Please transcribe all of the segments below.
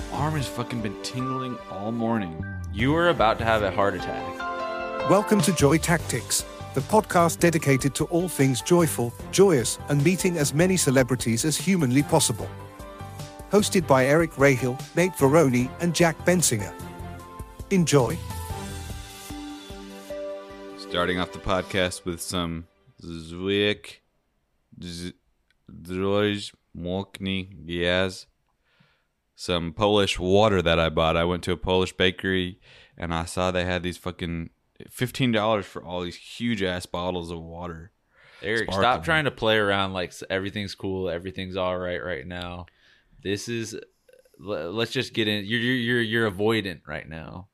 My arm has fucking been tingling all morning. You are about to have a heart attack. Welcome to Joy Tactics, the podcast dedicated to all things joyful, joyous, and meeting as many celebrities as humanly possible. Hosted by Eric Rahill, Nate Varrone, and Jack Bensinger. Enjoy. Starting off the podcast with some Zwick Zdroj Mokni Giaz. Some Polish water that I bought. I went to a Polish bakery and I saw they had these fucking $15 for all these huge ass bottles of water. Eric, Sparkling. stop trying to play around like everything's cool, everything's all right right now. This is let's just get in. You're you're you're, you're avoidant right now.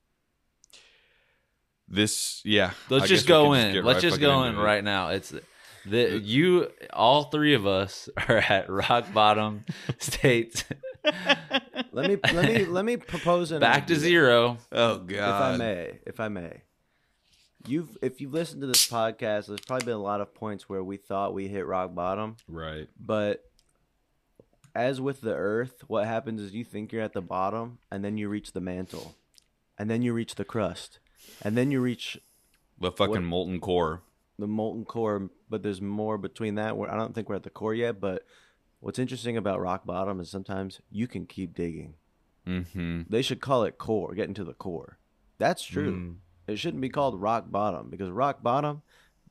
This, yeah. Let's I just go in. get let's right just go in right now. It's the uh, you all three of us are at rock bottom states Let me let me let me propose an back to idea, zero. Oh, god. If I may, if I may. You've if you've listened to this podcast, there's probably been a lot of points where we thought we hit rock bottom, Right. but as with the earth, what happens is you think you're at the bottom and then you reach the mantle. And then you reach the crust. And then you reach The fucking What- molten core. the molten core, but there's more between that. Where I don't think we're at the core yet, but what's interesting about rock bottom is sometimes you can keep digging. Mm-hmm. They should call it core, getting to the core. That's true. Mm. It shouldn't be called rock bottom because rock bottom,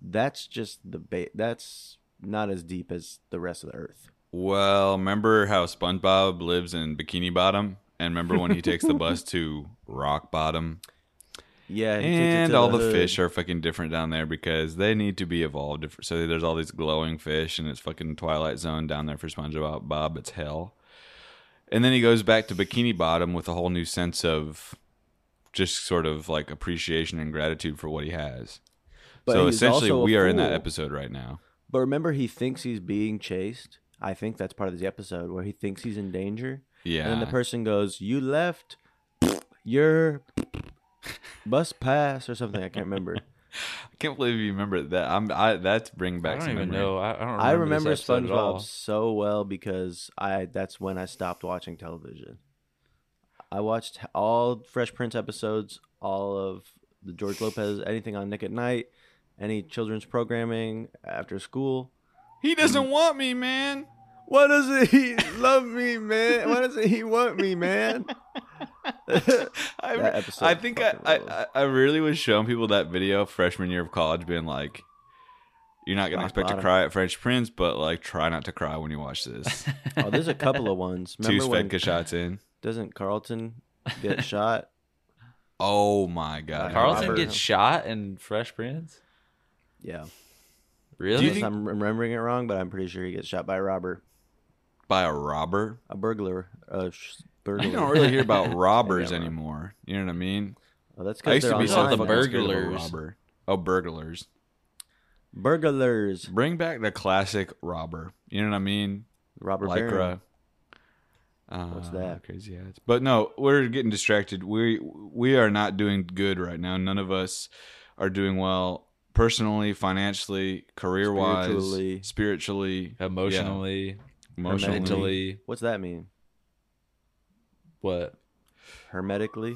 that's just the ba- that's not as deep as the rest of the earth. Well, remember how SpongeBob lives in Bikini Bottom? And remember when he takes the bus to Rock Bottom? Yeah, he takes it And all the hood. fish are fucking different down there because they need to be evolved. Different. So there's all these glowing fish, and it's fucking Twilight Zone down there for SpongeBob. Bob, it's hell. And then he goes back to Bikini Bottom with a whole new sense of just sort of like appreciation and gratitude for what he has. But so essentially, we are in that episode right now. But remember, he thinks he's being chased. I think that's part of the episode where he thinks he's in danger, Yeah. and then the person goes, "You left your bus pass or something." I can't remember. I can't believe you remember that. I'm. I that's bring back. I back. don't some even memory. know. I, I don't. Remember I remember this at all. SpongeBob so well because I that's when I stopped watching television. I watched all Fresh Prince episodes, all of the George Lopez, anything on Nick at Night, any children's programming after school. He doesn't want me, man. Why doesn't he love me, man? Why doesn't he want me, man? I, That episode I think I, I. I I really was showing people that video freshman year of college, being like, "You're not gonna Rock expect to cry at Fresh Prince, but like, try not to cry when you watch this." oh, there's a couple of ones. Two Remember when Svedka shots in. doesn't Carlton get shot? Oh my god, Carlton Robert. gets shot in Fresh Prince. Yeah. Really? you Unless think- I'm remembering it wrong, but I'm pretty sure he gets shot by a robber, by a robber. a burglar, a sh- burglar. You don't really hear about robbers Yeah, anymore. You know what I mean? Oh, that's I because used they're to be so online. online. the fucking a burglars. robber. Oh, burglars! burglars. Bring back the classic robber. You know what I mean? Robert Lycra. Baron. Uh, What's that? Crazy ads. But no, we're getting distracted. We we are not doing good right now. None of us are doing well personally, financially, career wise, Spiritually. spiritually, emotionally, yeah, emotionally. mentally. What's that mean? What? Hermetically?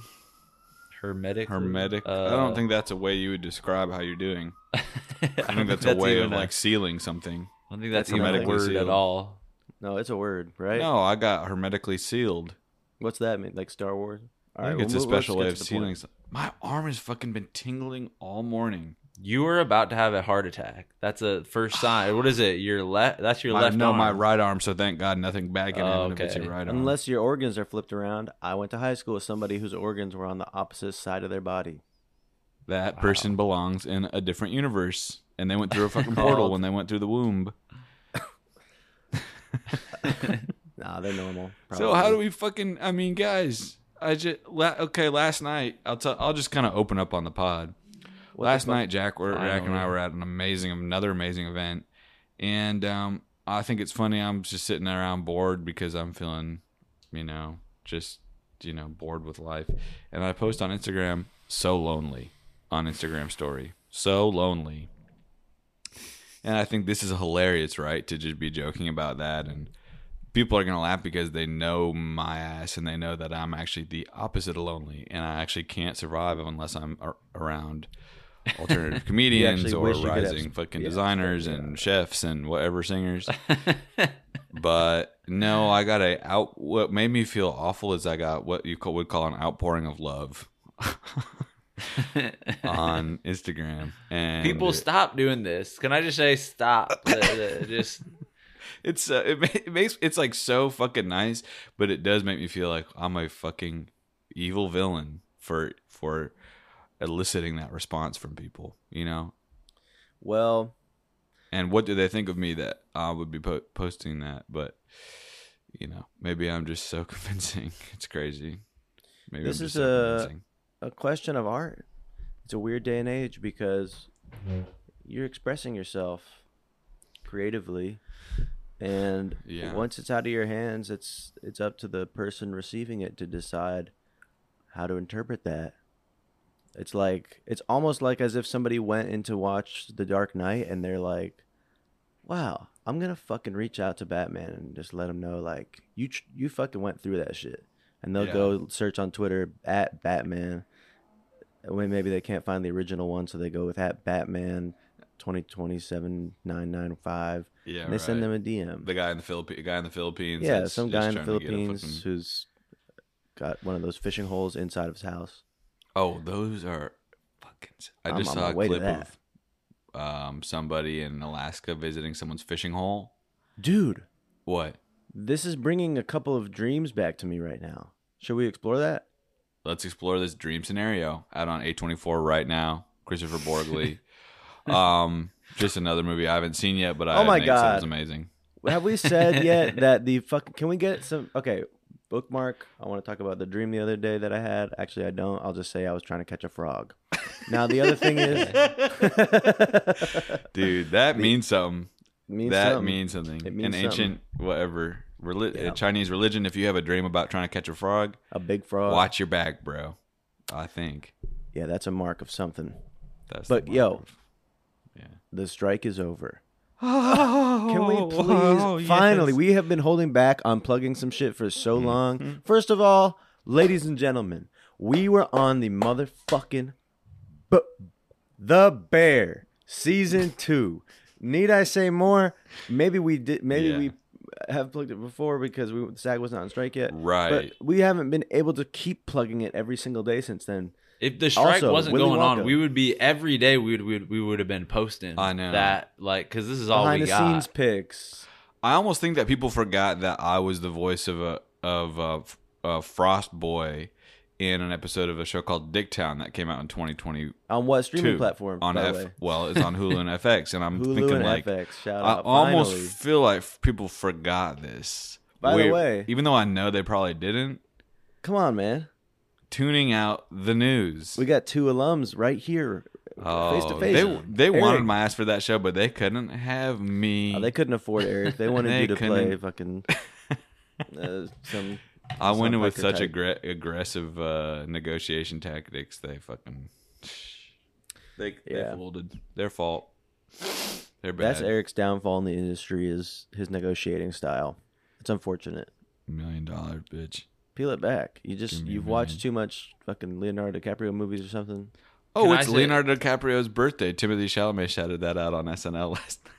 Hermetic. Hermetic. I Uh, don't think that's a way you would describe how you're doing. I I think that's a way of a- like sealing something. I don't think that's That's even a hermetically word at all. No, it's a word, right? No, I got hermetically sealed. What's that mean? Like Star Wars? I think well, it's a let's special way of sealing. point. My arm has fucking been tingling all morning. You are about to have a heart attack. That's a first sign. What is it? Your left. That's your My, left no, arm. my right arm. So thank God nothing bad can Oh, happen if it's okay. your right arm. Unless your organs are flipped around. I went to high school with somebody whose organs were on the opposite side of their body. that person belongs in a different universe, and they went through a fucking portal when they went through the womb. Nah, they're normal. So how do we fucking? I mean, guys, I just la- okay. Last night, I'll tell. I'll just kind of open up on the pod. What last night, Jack, we're, Jack and I were at an amazing, another amazing event, and um, I think it's funny. I'm just sitting around bored because I'm feeling, you know, just you know, bored with life, and I post on Instagram, so lonely, on Instagram story, so lonely, and I think this is hilarious, right? To just be joking about that. And people are gonna laugh because they know my ass and they know that I'm actually the opposite of lonely, and I actually can't survive unless I'm ar- around alternative comedians or wish you could have rising fucking yeah, designers yeah. and chefs and whatever singers. but no, I got a out. What made me feel awful is I got what you would call an outpouring of love on Instagram, and People stop doing this. Can I just say stop? Just It's uh, it, it makes it's like so fucking nice, but it does make me feel like I'm a fucking evil villain for for eliciting that response from people, you know. Well, And what do they think of me that I would be po- posting that? But you know, maybe I'm just so convincing. It's crazy. Maybe This is so a- convincing. a question of art. It's a weird day and age because you're expressing yourself creatively and Yeah. once it's out of your hands it's it's up to the person receiving it to decide how to interpret that. It's like it's almost like as if somebody went in to watch The Dark Knight and they're like, "Wow, I'm going to fucking reach out to Batman and just let him know like you you fucking went through that shit." And they'll Yeah. go search on Twitter at Batman when maybe they can't find the original one, so they go with at Batman twenty twenty seven nine nine five. Yeah, and they send them a DM. the guy in the Philippines, guy in the Philippines. yeah, some guy in the trying to get a Philippines fucking- who's got one of those fishing holes inside of his house. Oh, those are fucking. I I'm just on saw my a way to clip that. of um somebody in Alaska visiting someone's fishing hole. Dude, What? this is bringing a couple of dreams back to me right now. Should we explore that? Let's explore this dream scenario out on A24 right now. Kristoffer Borgli. um, just another movie I haven't seen yet, but I Oh my it God. was amazing. Have we said yet that the fuck? Can we get some? Okay, bookmark. I want to talk about the dream the other day that I had. Actually, I don't. I'll just say I was trying to catch a frog. Now the other thing is, Dude, that means something. means that something. means something. It means An ancient whatever reli- Yeah. Uh, Chinese religion. If you have a dream about trying to catch a frog, a big frog. watch your back, bro. I think Yeah, that's a mark of something. that's. But yo, of- yeah. the strike is over. Can Can we please? finally, we have been holding back on plugging some shit for so Mm-hmm. long. First of all, ladies and gentlemen, we were on the motherfucking bu- The Bear season two. Need I say more? Maybe we did. Maybe Yeah. we have plugged it before because we SAG was not on strike yet. Right. But we haven't been able to keep plugging it every single day since then. If the strike Also, wasn't Willy going on, we would be every day. We would we would, we would have been posting. I know. that like because this is all Behind we the got. scenes pics. I almost think that people forgot that I was the voice of a of a, a Frost Boy in an episode of a show called Dicktown that came out in 2020. On what streaming platform? on by F. the way? Well, it's on Hulu and FX, and I'm Hulu thinking and like FX. Shout I out. almost Finally. feel like people forgot this. By the way- even though I know they probably didn't, Come on, man. Tuning out the news. We got two alums right here, face to face. They they Eric. wanted my ass for that show, but they couldn't have me. Oh, they couldn't afford Eric. They wanted They you to play couldn't. fucking uh, some. I went in with such type. aggre- aggressive uh, negotiation tactics. They fucking they they folded. Their fault. They're bad. That's Eric's downfall in the industry is his negotiating style. It's unfortunate. Million dollar bitch. Peel it back. You just Give me a you've watched too much fucking Leonardo DiCaprio movies or something. Oh, Can I it's say- Leonardo DiCaprio's birthday. Timothée Chalamet shouted that out on SNL last night.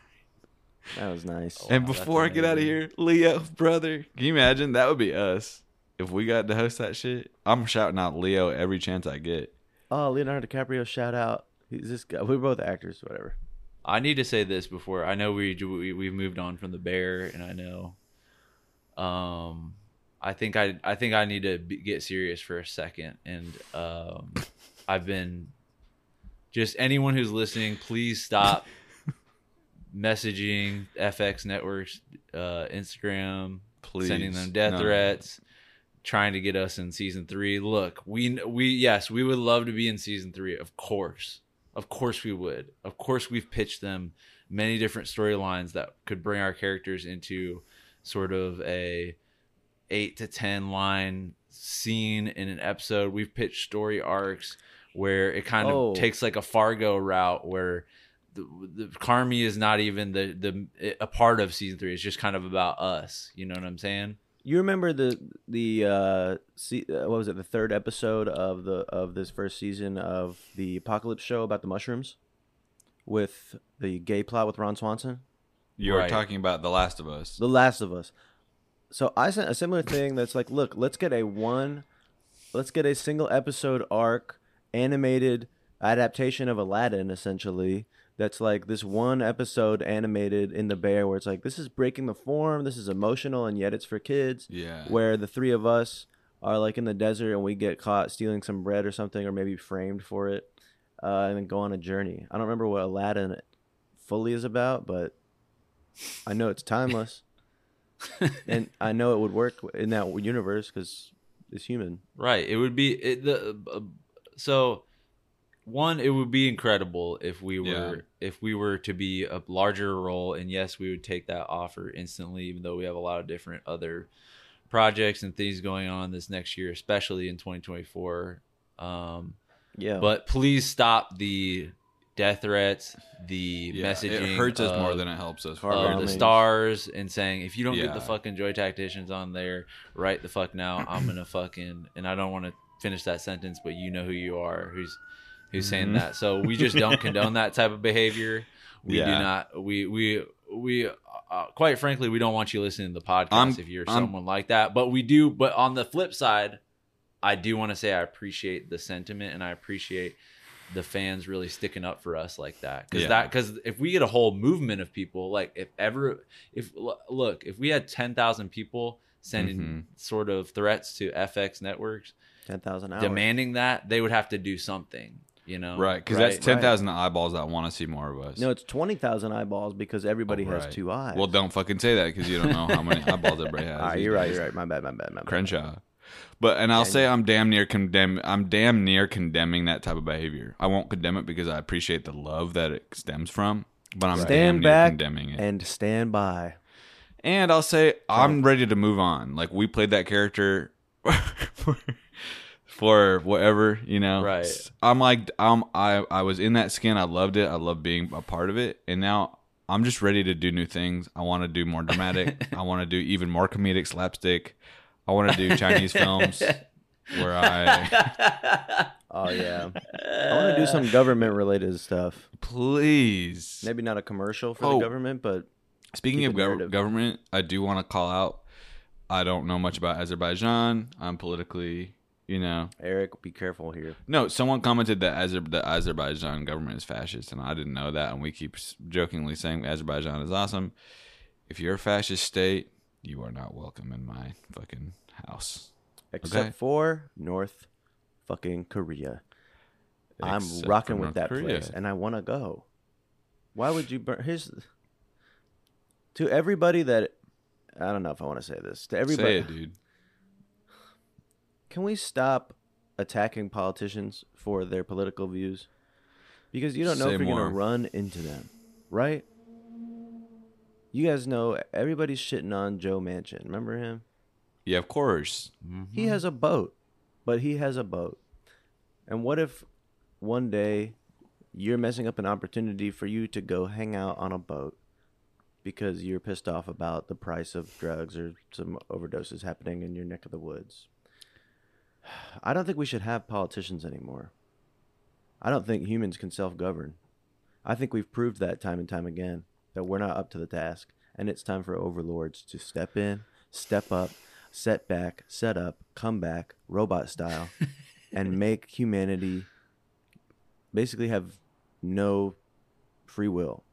That was nice. and that's before I get out of amazing. here, Leo, brother, can you imagine? That would be us if we got to host that shit. I'm shouting out Leo every chance I get. Oh, Leonardo DiCaprio, shout out. He's this guy. We're both actors, whatever. I need to say this before. I know we, we we've moved on from the bear, and I know. Um, I think I I think I need to be, get serious for a second, and um, I've been. Just anyone who's listening, please stop messaging FX Networks, uh, Instagram, Please. sending them death No. threats, trying to get us in season three. Look, we we yes, we would love to be in season three, of course, of course we would. Of course, we've pitched them many different storylines that could bring our characters into sort of a eight to ten line scene in an episode. We've pitched story arcs where it kind of Oh. takes like a Fargo route where the, the Carmy is not even the the a part of season three. It's just kind of about us. You know what I'm saying? You remember the the uh, se- uh, what was it? The third episode of the of this first season of the Apocalypse show about the mushrooms, with the gay plot with Ron Swanson, You are Right. talking about The Last of Us. The Last of Us. So I sent a similar thing that's like, look, let's get a one, let's get a single episode arc animated adaptation of Aladdin, essentially. That's like this one episode animated in the bear where it's like this is breaking the form, this is emotional, and yet it's for kids. Yeah. where the three of us are like in the desert and we get caught stealing some bread or something, or maybe framed for it, uh, and then go on a journey. I don't remember what Aladdin fully is about, but I know it's timeless, and I know it would work in that universe because it's human. Right. It would be it, the uh, so one. It would be incredible if we were Yeah. if we were to be a larger role, and yes, we would take that offer instantly. Even though we have a lot of different other projects and things going on this next year, especially in 2024. Um, Yeah, but please stop the death threats, the Yeah, messaging. it hurts us more than it helps us. Heart of bombing. the stars and saying if you don't get the fucking joy tacticians on there right the fuck now i'm gonna fucking and i don't want to finish that sentence but you know who you are who's who's saying Mhm. that so we just don't condone that type of behavior we do not we we we uh, quite frankly we don't want you listening to the podcast I'm- if you're I'm- someone like that but we do but on the flip side i do want to say i appreciate the sentiment and i appreciate the fans really sticking up for us like that because Yeah. that because if we get a whole movement of people like if ever if look if we had 10,000 people sending Mhm. sort of threats to FX networks ten thousand hours. demanding that they would have to do something you know Right, because Right, that's 10,000 eyeballs that want to see more of us. No, it's twenty thousand eyeballs because everybody Oh, has two eyes. Well, don't fucking say that because you don't know how many eyeballs everybody has. All right, you're right. You're right. My bad. My bad. My bad. Crenshaw. But and I'll Yeah, say I'm damn near condemn I'm damn near condemning that type of behavior. I won't condemn it because I appreciate the love that it stems from, but I'm damn Stand near back condemning it. and stand by. And I'll say I'm ready to move on. Like we played that character for, for whatever, you know. Right. I'm like I'm I I was in that skin. I loved it. I love being a part of it. And now I'm just ready to do new things. I want to do more dramatic. I want to do even more comedic slapstick. I want to do Chinese films where I Oh yeah, I want to do some government related stuff. please. Maybe not a commercial for Oh. the government, but Speaking of gov- government, I do want to call out. I don't know much about Azerbaijan. I'm politically, you know, Eric, be careful here. No, someone commented that Azer- the Azerbaijan government is fascist, and I didn't know that. And we keep jokingly saying Azerbaijan is awesome. If you're a fascist state, you are not welcome in my fucking house. Except Okay. for North fucking Korea. I'm Except rocking with North that Korea. place, and I want to go. Why would you burn? Here's to everybody that I don't know if I want to say this to everybody. Say it, dude. Can we stop attacking politicians for their political views? Because you don't know Say if you're gonna run into them, right? You guys know everybody's shitting on Joe Manchin. Remember him? Yeah, of course. Mm-hmm. He has a boat, but he has a boat. And what if one day you're messing up an opportunity for you to go hang out on a boat because you're pissed off about the price of drugs or some overdoses happening in your neck of the woods? I don't think we should have politicians anymore. I don't think humans can self govern. I think we've proved that time and time again that we're not up to the task. And it's time for overlords to step in, step up, set back, set up, come back, robot style, and make humanity basically have no free will.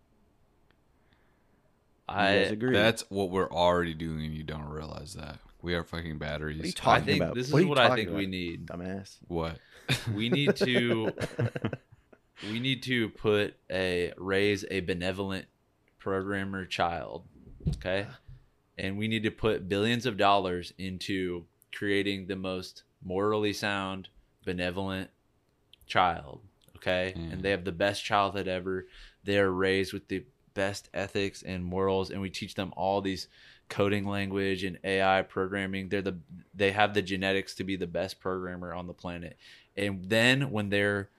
I agree? That's what we're already doing, and you don't realize that. We are fucking batteries. What are you batteries. I talking think about? this is What are you what I talking think we about? need. dumbass. What? We need to we need to put a raise a benevolent programmer child, okay? And we need to put billions of dollars into creating the most morally sound, benevolent child, okay? Yeah. And mm. they have the best childhood ever. They are raised with the best ethics and morals and we teach them all these coding language and AI programming. They're the they have the genetics to be the best programmer on the planet. And then when they're,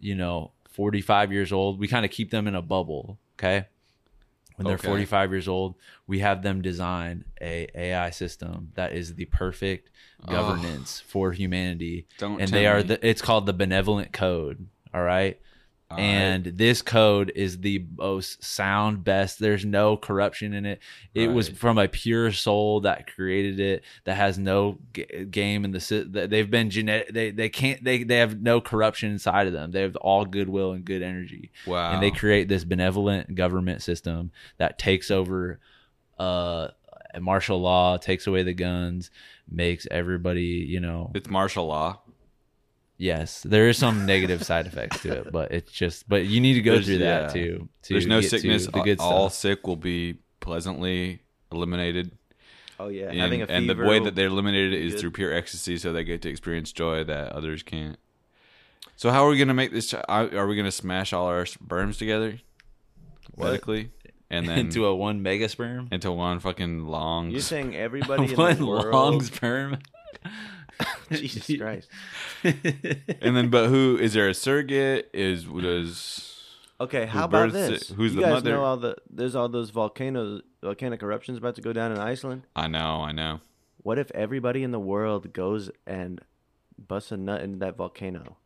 you know, 45 years old, we kind of keep them in a bubble. Okay. When they're Okay. 45 years old, we have them design a AI system that is the perfect governance for humanity. Don't and they are me. the, it's called the benevolent code. All right. All and this code is the most sound best. There's no corruption in it. It was from a pure soul that created it that has no g- game in the they've been genetic they, they can't they, they have no corruption inside of them. They have all goodwill and good energy. Wow. and they create this benevolent government system that takes over uh martial law takes away the guns makes everybody you know it's martial law. Yes, there is some negative side effects to it, but it's just but you need to go There's- through that yeah. too. To There's no get to sickness. The good all stuff. sick will be pleasantly eliminated. Oh yeah, And, having a and the way that they're eliminated is good. through pure ecstasy, so they get to experience joy that others can't. So how are we gonna make this? ch- Are are we gonna smash all our sperms together, medically, and then into a one mega sperm. into one fucking long? You're saying everybody in one the world? long sperm. Jesus Christ. and then, but who is there a surrogate? Is does Okay, how about this? it? Who's you the guys mother? know all the there's all those volcanoes, volcanic eruptions about to go down in Iceland. I know, I know. What if everybody in the world goes and busts a nut in that volcano?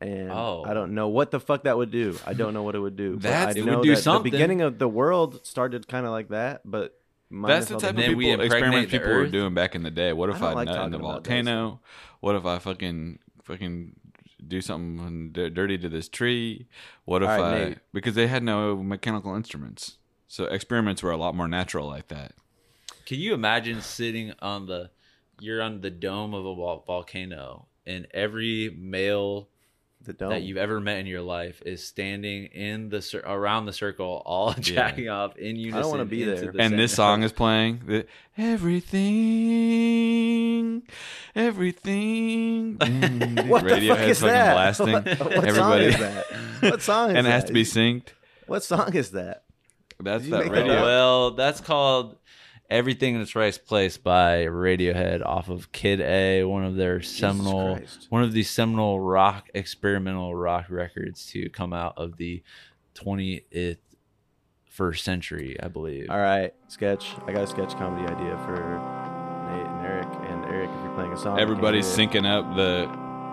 And Oh. I don't know what the fuck that would do. I don't know what it would do. That's- but I it would do that something. the beginning of the world started kind of like that, but That's the type of then we people impregnate experiments people were doing back in the day. What if I I, like nut in the talking about volcano? What if I fucking fucking do something d- dirty to this tree? What if All right, I Nate. because they had no mechanical instruments, so experiments were a lot more natural like that. Can you imagine sitting on the you're on the dome of a volcano and every male the dome. That you've ever met in your life is standing in the cir- around the circle, all jacking off in unison. I don't wanna be there. the and this song is playing. The, everything, everything. what the Radio fuck is fucking that? blasting. What, what Everybody. song is that? What song is and it has to be synced. What song is that? That's that make that radio. Well, that's called Everything in Its Right Place by Radiohead off of Kid A, one of their seminal one of the seminal rock experimental rock records to come out of the 20th first century, I believe. All right, sketch. I got a sketch comedy idea for Nate and Eric. And Eric, if you're playing a song, Everybody's syncing up the.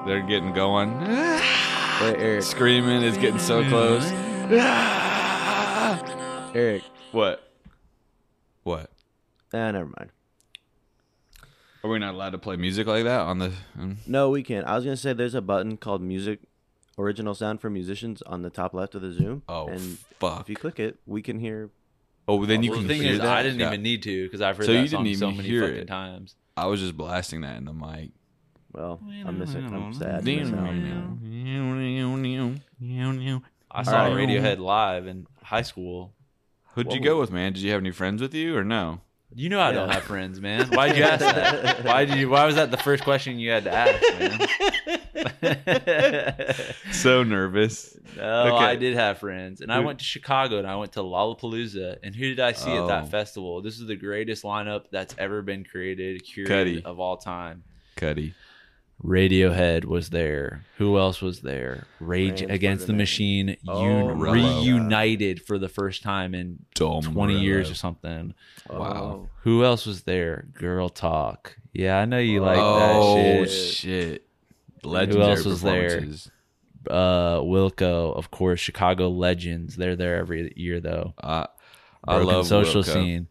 They're getting going. Wait, Eric. Screaming is getting so close. Eric. What? What? Ah, never mind. Are we not allowed to play music like that on the? mm? No, we can't. I was gonna say there's a button called music, original sound for musicians on the top left of the Zoom. Oh and fuck! if you click it, we can hear. Oh, then you well, can the thing hear is, that. I didn't Yeah. even need to because I've heard So that you song didn't so even many hear fucking it. times. I was just blasting that in the mic. Well, I'm missing. I'm sad. to. I saw right. Radiohead live in high school. Who'd you go with, man? Did you have any friends with you or no? You know I don't have friends, man. Why'd you ask that? Why did you? Why was that the first question you had to ask, man? So nervous. no, Okay. I did have friends, and I went to Chicago and I went to Lollapalooza. And who did I see at Oh. that festival? This is the greatest lineup that's ever been created, curated Cuddy. of all time. Cuddy. Radiohead was there. Who else was there? Rage Rage Against the Machine Oh, un- reunited for the first time in Dumb 20 years or something. Wow. Who else was there? Girl Talk. Yeah, I know you like oh that shit. shit! Legendary else was there? Uh, Wilco, of course, Chicago Legends. They're there every year though. Uh, I Broken love social Wilco. scene.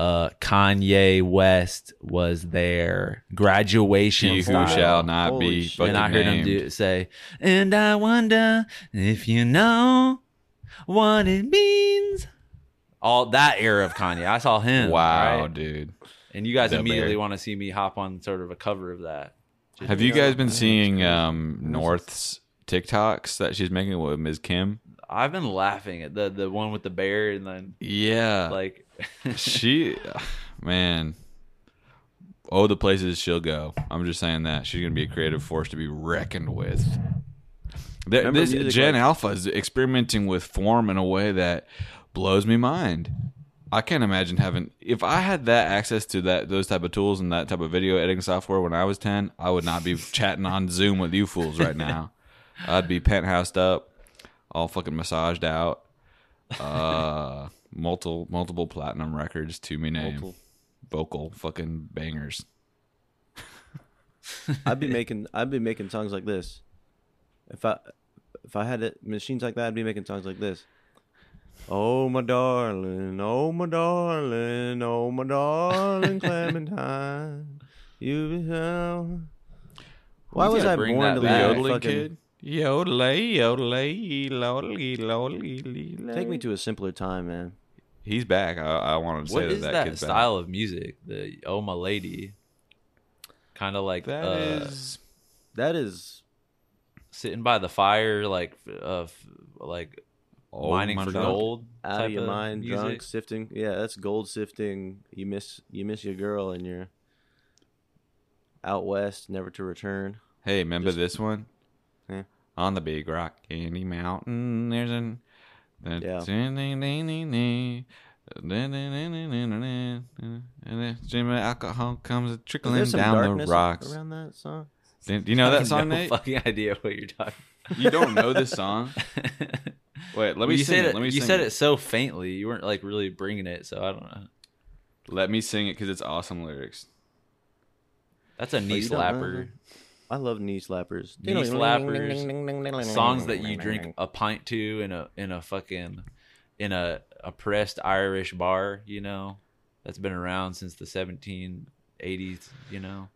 Uh, Kanye West was there. Graduation. He who style. shall not Holy be shit. and I heard named. him do say, "And I wonder if you know what it means." All that era of Kanye, I saw him. Wow, right? dude. And you guys The immediately bear. want to see me hop on sort of a cover of that. Have you guys been seeing um, North's TikToks that she's making with Ms. Kim? I've been laughing at the the one with the bear and then Yeah, like she, man. Oh, the places she'll go. I'm just saying that she's gonna be a creative force to be reckoned with. There, this Gen like- Alpha is experimenting with form in a way that blows me mind. I can't imagine having if I had that access to that those type of tools and that type of video editing software when I was ten, I would not be chatting on Zoom with you fools right now. I'd be penthoused up. all fucking massaged out. Uh, multiple multiple platinum records to me name, Multiple. vocal fucking bangers. I'd be making I'd be making songs like this. If I if I had it, machines like that, I'd be making songs like this. Oh my darling, oh my darling, oh my darling Clementine, you be. Why was I born to be yodeling fucking- kid. Yodelay, yodelay, yodelay, yodelay. Take me to a simpler time, man. He's back. I, I wanted to say What that is that, that, style of music? The Oh My Lady. Kind of like back. uh, That is That is sitting by the fire, like uh, like mining for God. gold. out type of your mind, music. drunk, sifting. Yeah, that's gold sifting. You miss you miss your girl and you're out west, never to return. Hey, remember Just- this one? Yeah. On the big rock candy mountain, there's an. Yeah. Jimmy alcohol comes trickling there some down the darkness rocks. around that song? Do you know I that have song, no Nate? fucking idea what you're talking. You don't know this song? Wait, let me you sing said it. it. Let me you sing said it. it so faintly. You weren't like really bringing it, so I don't know. Let me sing it because it's awesome lyrics. That's a knee you don't know slapper. That? I love knee slappers. Knee slappers, songs that you drink a pint to in a in a fucking in a oppressed Irish bar, you know, that's been around since the 1780s, you know.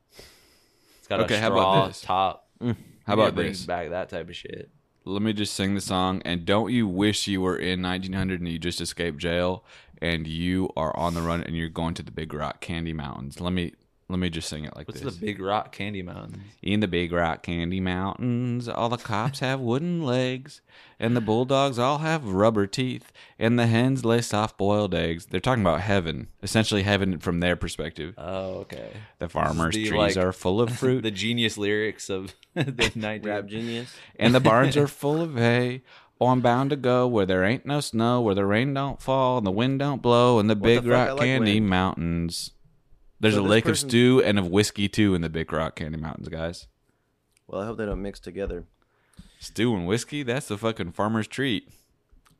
It's got Okay, a how straw about this? top. Mm, how about gotta this? Back that type of shit. Let me just sing the song. And don't you wish you were in 1900 and you just escaped jail and you are on the run and you're going to the Big Rock Candy Mountains? Let me let me just sing it like this. What's this. the Big Rock Candy Mountain? In the Big Rock Candy Mountains, all the cops have wooden legs, and the bulldogs all have rubber teeth, and the hens lay soft boiled eggs. They're talking about heaven, essentially heaven from their perspective. Oh, okay. The farmers' the, trees like, are full of fruit, the genius lyrics of the 19 Rap genius. and the barns are full of hay. Oh, I'm bound to go where there ain't no snow, where the rain don't fall and the wind don't blow, and the the Big? I Rock Candy. Mountains. There's So a lake person- of stew and of whiskey too in the Big Rock Candy Mountains, guys. Well, I hope they don't mix together. Stew and whiskey, that's the fucking farmer's treat.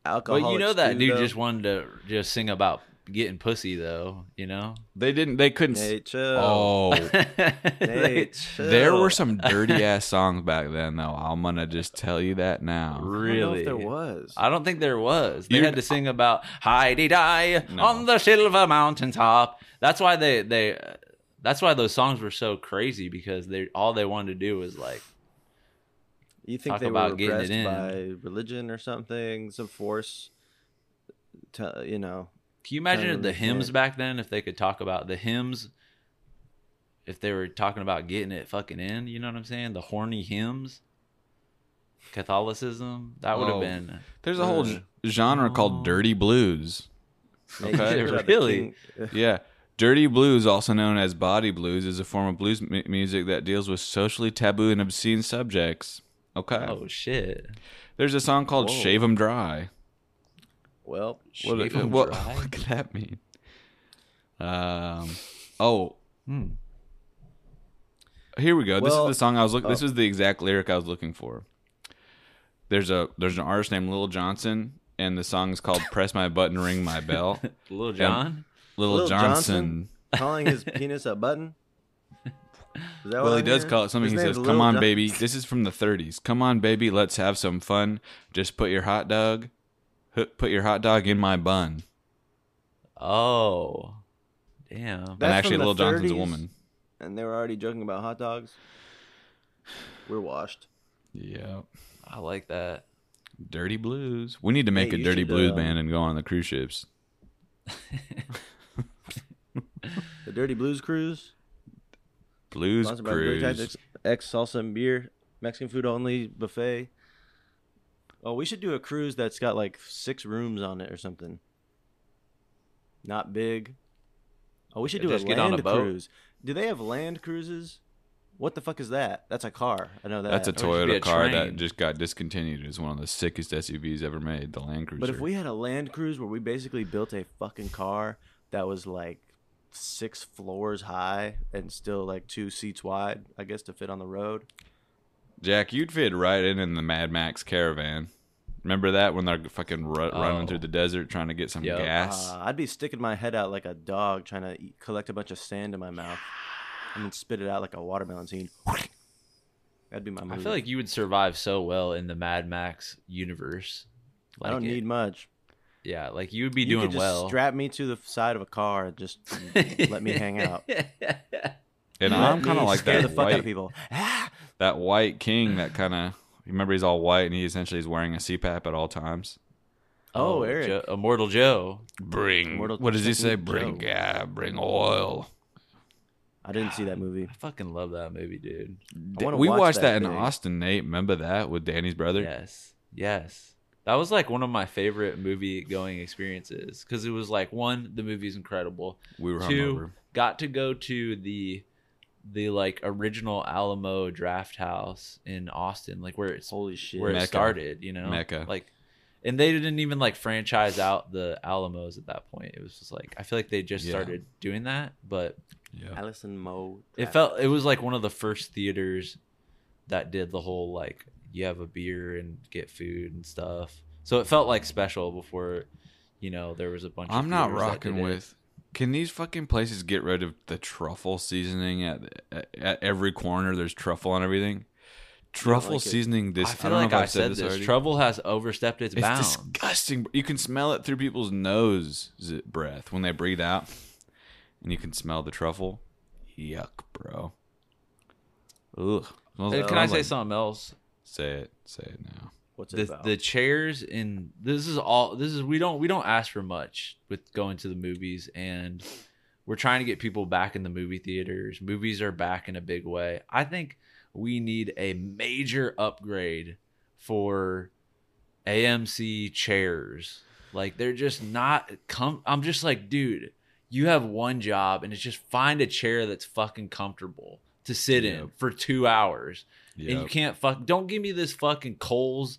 Alcohol. But you know that dude just wanted to just sing about getting pussy though, you know? They didn't. They couldn't. Nate, chill. Oh, Nate, chill. there were some dirty ass songs back then, though. I'm gonna just tell you that now. I don't know really? if there was. I don't think there was. They You- had to sing about Heidi die No. on the silver mountain top. That's why they they. That's why those songs were so crazy because they all they wanted to do was like You think Talk they about were getting it in. by religion or something, some force? To, you know, Can you imagine the hymns can't. back then if they could talk about the hymns? If they were talking about getting it fucking in, you know what I'm saying? The horny hymns, Catholicism, that would have Oh. been. There's a whole Uh. genre called dirty blues. Okay. you should Really? Yeah, dirty blues, also known as body blues, is a form of blues mu- music that deals with socially taboo and obscene subjects. Okay. Oh shit! There's a song called Whoa. "Shave 'Em Dry." Well, What, Shave 'em what, dry? what could that mean? Um. Oh, Hmm. Here we go. this is the song I was looking. This oh. was the exact lyric I was looking for. There's a there's an artist named Lil Johnson, and the song is called "Press My Button, Ring My Bell." Little John. Lil, Lil Johnson. calling his penis a button. Is that Well, what he does hearing? call it something. His He name's says, Lil "Come on, Jon- baby." This is from the '30s. Come on, baby. Let's have some fun. Just put your hot dog, hu- put your hot dog in my bun. Oh, damn. and actually, from the Lil Johnson's a woman. And they were already joking about hot dogs. We're washed. Yeah. I like that. Dirty blues. We need to make Hey, a dirty should, blues uh, band and go on the cruise ships. The Dirty Blues Cruise, Blues sponsored cruise. Tactics, X Salsa and Beer, Mexican food only buffet. Oh, we should do a cruise that's got like six rooms on it or something. Not big. Oh, we should Yeah, do a just get on land a boat. cruise. Do they have land cruises? What the fuck is that? That's a car. I know that. That's a Or it should be Toyota a car that just got discontinued. It's one of the sickest SUVs ever made, the Land Cruiser. But if we had a land cruise where we basically built a fucking car that was like six floors high and still like two seats wide, I guess to fit on the road. Jack, you'd fit right in in the Mad Max caravan. Remember that when they're fucking ru- running Oh. through the desert trying to get some Yep. gas? Uh, I'd be sticking my head out like a dog trying to eat, collect a bunch of sand in my mouth and then spit it out like a watermelon scene. That'd be my I feel like you would survive so well in the Mad Max universe. I don't Like it- need much. Yeah, like you would be you doing could just well. strap me to the side of a car and just let me hang out. and Let I'm kind of like scare that the fuck out white, of people. That white king that kind of. Remember, he's all white and he essentially is wearing a CPAP at all times. Oh, oh Eric. Jo- Immortal uh, Joe. Bring. Immortal what does he say? Technique Bring, Joe. yeah, bring oil. I didn't see that movie. I fucking love that movie, dude. We watch watched that, that in big. Austin, Nate. Remember that with Danny's brother? Yes. Yes. That was like one of my favorite movie going experiences because it was like one, the movie's incredible. We were Two, hungover. got to go to the the like original Alamo Drafthouse in Austin, like where it's Holy shit. where Mecca. it started, you know, Mecca. Like, and they didn't even like franchise out the Alamos at that point. It was just like I feel like they just Yeah. started doing that, but Yeah. Allison Moe. it felt it was like one of the first theaters that did the whole like you have a beer and get food and stuff. So it felt like special before, you know, there was a bunch. Of I'm not theaters that rocking did it. with. Can these fucking places get rid of the truffle seasoning at at, at every corner? There's truffle on everything. Truffle like seasoning. This I I, feel don't like I said this. already. Trouble has overstepped its, It's bounds. disgusting. You can smell it through people's nose breath when they breathe out, and you can smell the truffle. Yuck, bro. Ugh. Hey, can I say like- something else? Say it. Say it now. What's it the about? the chairs in this is all this is we don't we don't ask for much with going to the movies and we're trying to get people back in the movie theaters. Movies are back in a big way. I think we need a major upgrade for amc chairs. Like they're just not com- i'm just like dude you have one job and it's just find a chair that's fucking comfortable to sit in for two hours and you can't fuck. Don't give me this fucking Kohl's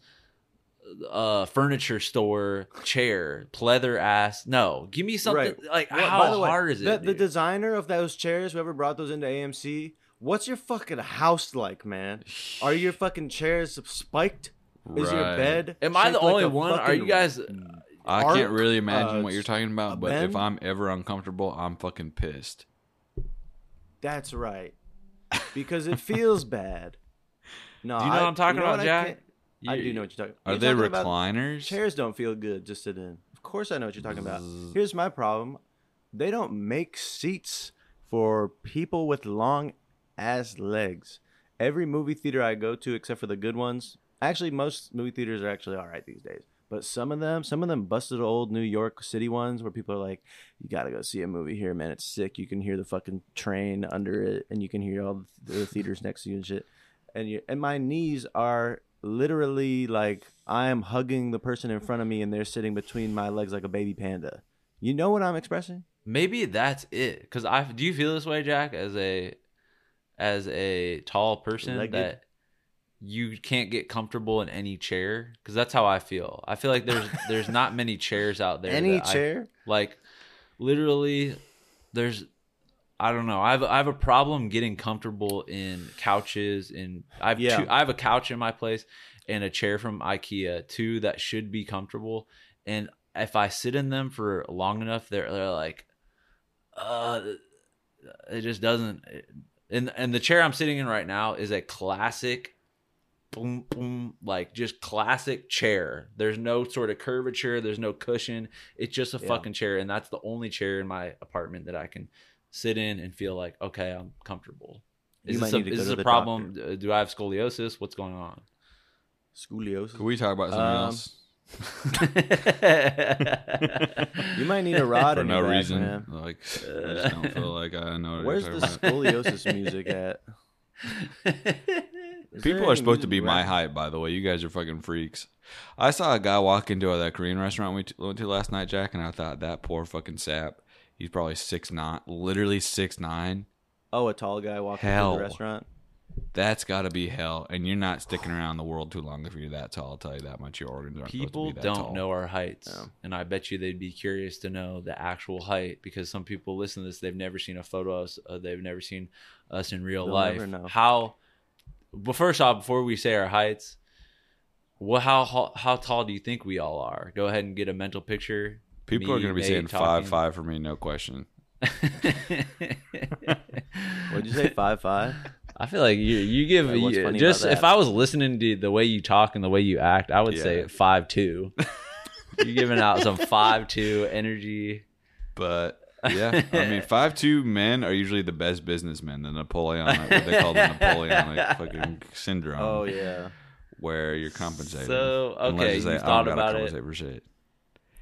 uh furniture store chair, pleather ass. No, give me something Right. like Well, how the way, hard is it? The, the designer of those chairs, whoever brought those into AMC, what's your fucking house like, man? Are your fucking chairs spiked? Is your Right. bed? Am I the only a one? Are you guys? I Arc, can't really imagine uh, what you're talking about, but if? I'm ever uncomfortable, I'm fucking pissed. That's right. Because it feels bad. No, Do you know I, what I'm talking know about, what I Jack? can't- I do know what you're talking. Are you're they talking about recliners? Chairs don't feel good to sit in. Of course, I know what you're talking about. Here's my problem: they don't make seats for people with long ass legs. Every movie theater I go to, except for the good ones, actually most movie theaters are actually all right these days. But some of them, some of them busted old New York City ones, where people are like, "You gotta go see a movie here, man. It's sick. You can hear the fucking train under it, and you can hear all the theaters next to you and shit." And you, and my knees are literally like I am hugging the person in front of me, and they're sitting between my legs like a baby panda. You know what I'm expressing? Maybe that's it. Because I do you feel this way, Jack, as a as a tall person Legged? that you can't get comfortable in any chair? Because that's how I feel. I feel like there's there's not many chairs out there. Any that I- chair? like literally, there's I don't know. I have I have a problem getting comfortable in couches. And I have Yeah. two, I have a couch in my place and a chair from IKEA, too that should be comfortable. And if I sit in them for long enough, they're they're like, uh, it just doesn't. And and the chair I'm sitting in right now is a classic, boom boom, like just classic chair. There's no sort of curvature. There's no cushion. It's just a Yeah. fucking chair, and that's the only chair in my apartment that I can sit in and feel like okay, I'm comfortable. Is might this a, is this a problem? Uh, Do I have scoliosis? What's going on? Scoliosis. Can we talk about something Um, else You might need a rod for in no back, reason? man. Like, I just don't feel like I know. What Where's you're the talking about. scoliosis music at? Is People are supposed to music be my around? height, by the way. You guys are fucking freaks. I saw a guy walk into that Korean restaurant we t- went to last night, Jack, and I thought that poor fucking sap. He's probably six nine, literally six nine. Oh, a tall guy walking Hell. through the restaurant. That's got to be hell. And you're not sticking around the world too long if you're that tall. I'll tell you that much. Your organs aren't people supposed to be that don't tall. know our heights Yeah. and i bet you they'd be curious to know the actual height because some people listen to this they've never seen a photo of us uh, they've never seen us in real They'll life never know. how but first off before we say our heights Well, how how how tall do you think we all are? Go ahead and get a mental picture. People are going to be saying talking. five five for me, no question. What'd you say? Five five. I feel like you you give Like, you- just if? I was listening to the way you talk and the way you act, I would Yeah. say five two. You're giving out some five two energy. But yeah, I mean, five two men are usually the best businessmen. The Napoleonic, what they call the Napoleonic fucking syndrome. Oh yeah. where you're compensated. So, okay, you say, you've "I thought don't gotta about it.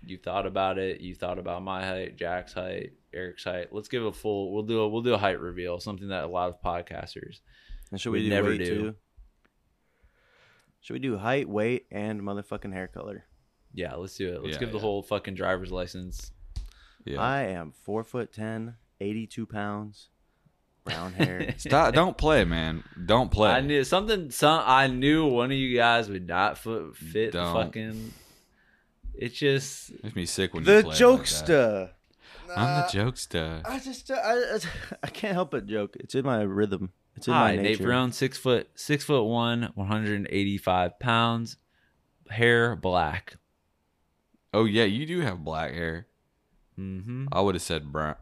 Compensate for shit. You thought about it. You thought about my height, Jack's height, Eric's height. Let's give a full. We'll do a we'll do a height reveal. Something that a lot of podcasters. And should We we, do never do. too? Should we do height, weight, and motherfucking hair color? Yeah, let's do it. Let's Yeah, give the whole fucking driver's license. Yeah. I am four foot ten, 82 pounds, brown hair. Stop! Don't play, man. Don't play. I knew something. Some I knew one of you guys would not foot fit the Don't. fucking. It's just Makes me sick when the you play like that. jokester. I'm the jokester. I just uh, I, I can't help but joke. It's in my rhythm. It's in hi my Nate. Brown, six foot six foot one, one hundred and eighty five pounds, hair black. Oh yeah, you do have black hair. hmm I would have said brown.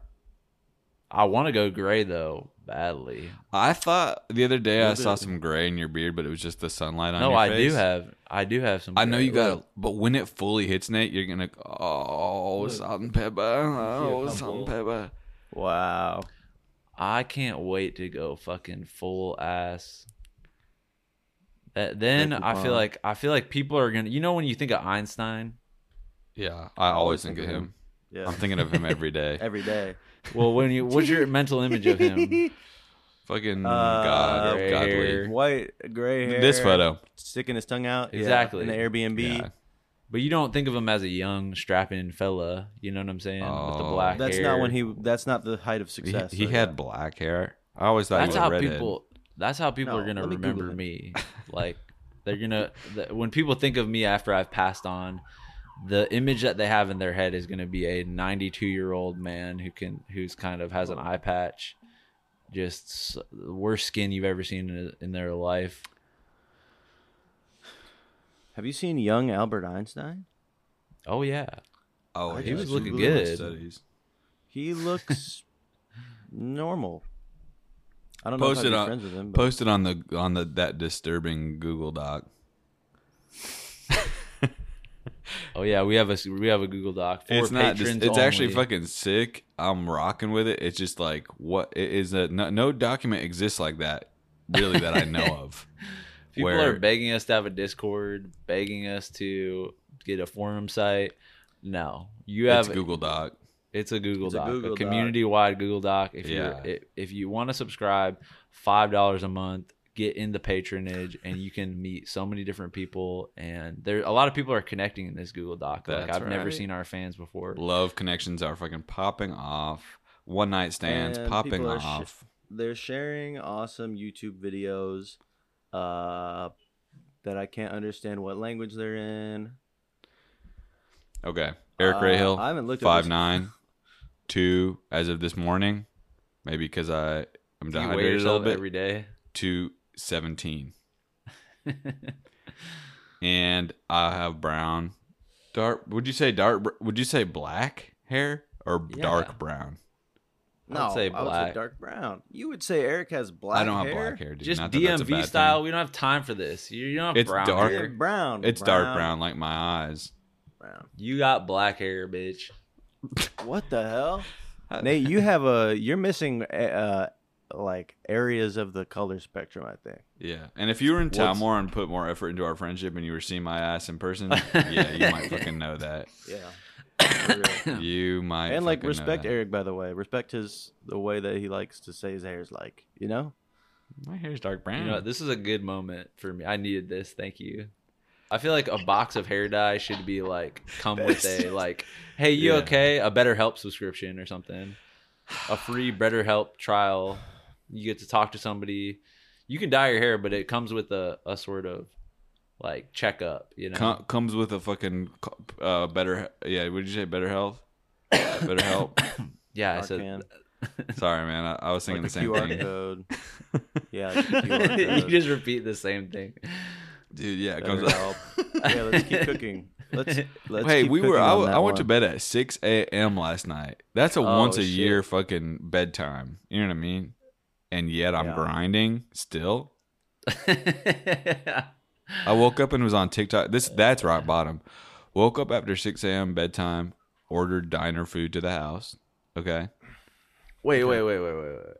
I want to go gray though badly. I thought the other day I saw some gray in your beard, but it was just the sunlight on no, your I face. do have I do have some. I know you got Look, it, but when it fully hits Nate, you're gonna go, oh salt and pepper, oh salt and pepper. Wow. I can't wait to go fucking full ass. That, then I feel like I feel like people are gonna. You know when you think of Einstein. Yeah, I always think of him. Yeah. I'm thinking of him every day. Every day. Well, when you what's your mental image of him? Fucking Uh, God, Gray godly. hair. White, gray hair. This photo. Sticking his tongue out. yeah, Exactly. in the Airbnb. Yeah. But you don't think of him as a young, strapping fella. You know what I'm saying? With the Oh. black That's hair. not when he. That's not the height of He, success. he so had yeah. black hair. I always thought That's he was how redhead. people. That's how people No, are gonna let me Google remember it. me. Like they're gonna th- when people think of me after I've passed on, the image that they have in their head is gonna be a 92 year old man who can who's kind of has an eye patch, just the worst skin you've ever seen in, in their life. Have you seen young Albert Einstein? Oh yeah, Oh, I he was looking good. Studies. He looks normal. I don't know Posted if I'd on friends with him. But posted on the on the that disturbing Google Doc. oh yeah. We have a we have a Google Doc. For it's not. Just, patrons it's actually fucking sick. I'm rocking with it. It's just like what it is a no, no document exists like that really that I know of. People where- are begging us to have a Discord, begging us to get a forum site. No, you have It's Google Doc. It's a Google It's Doc, a, Google Doc. community-wide Google Doc. If Yeah. you're if you want to subscribe, five dollars a month, get in the patronage, and you can meet so many different people. And there, a lot of people are connecting in this Google Doc. Like That's I've never seen our fans before. Love connections are fucking popping off. One night stands And popping people are sh- off. they're sharing awesome YouTube videos uh, that I can't understand what language they're in. okay, Eric Uh, Rahill, I haven't looked at five this- nine, two as of this morning. Maybe because I I'm Do dehydrated a little bit. every day. to 17 and i have brown dark would you say dark would you say black hair or Yeah. dark brown I would No, say I would say dark brown. You would say Eric has black i don't have hair? black hair dude. Just Not that that's a DMV bad style. thing. We don't have time for this. You, you don't have It's brown dark. Hair. brown. it's dark brown like my eyes brown. You got black hair, bitch. What the hell? Nate, you have a you're missing uh like areas of the color spectrum, I think. yeah and if you were in What's- town more and put more effort into our friendship and you were seeing my ass in person yeah you might fucking know that Yeah. You might and like fucking know respect that. Eric by the way. Respect his the way that he likes to say his hair is like, you know? my hair's dark brown You know, what? this is a good moment for me. I needed this. Thank you. I feel like a box of hair dye should be like come with a like, hey, you Yeah. okay? A BetterHelp subscription or something. A free BetterHelp trial. You get to talk to somebody. You can dye your hair, but it comes with a, a sort of like checkup. You know, Com- comes with a fucking uh better yeah would you say better health better help yeah. I said Sorry, man. I, I was thinking Like the the same QR thing, code. Yeah, like the QR you just repeat the same thing. dude. Yeah, it Better comes. help. Yeah, let's keep cooking. Let's let's. hey, keep we were. I, on w- that I went to bed at six a.m. last night. That's a Oh, once a shit. year fucking bedtime. You know what I mean? And yet I'm Yeah. grinding still. I woke up and was on TikTok. This that's rock bottom. Woke up after six a.m. bedtime. Ordered diner food to the house. Okay. wait, wait, wait, wait, wait, wait.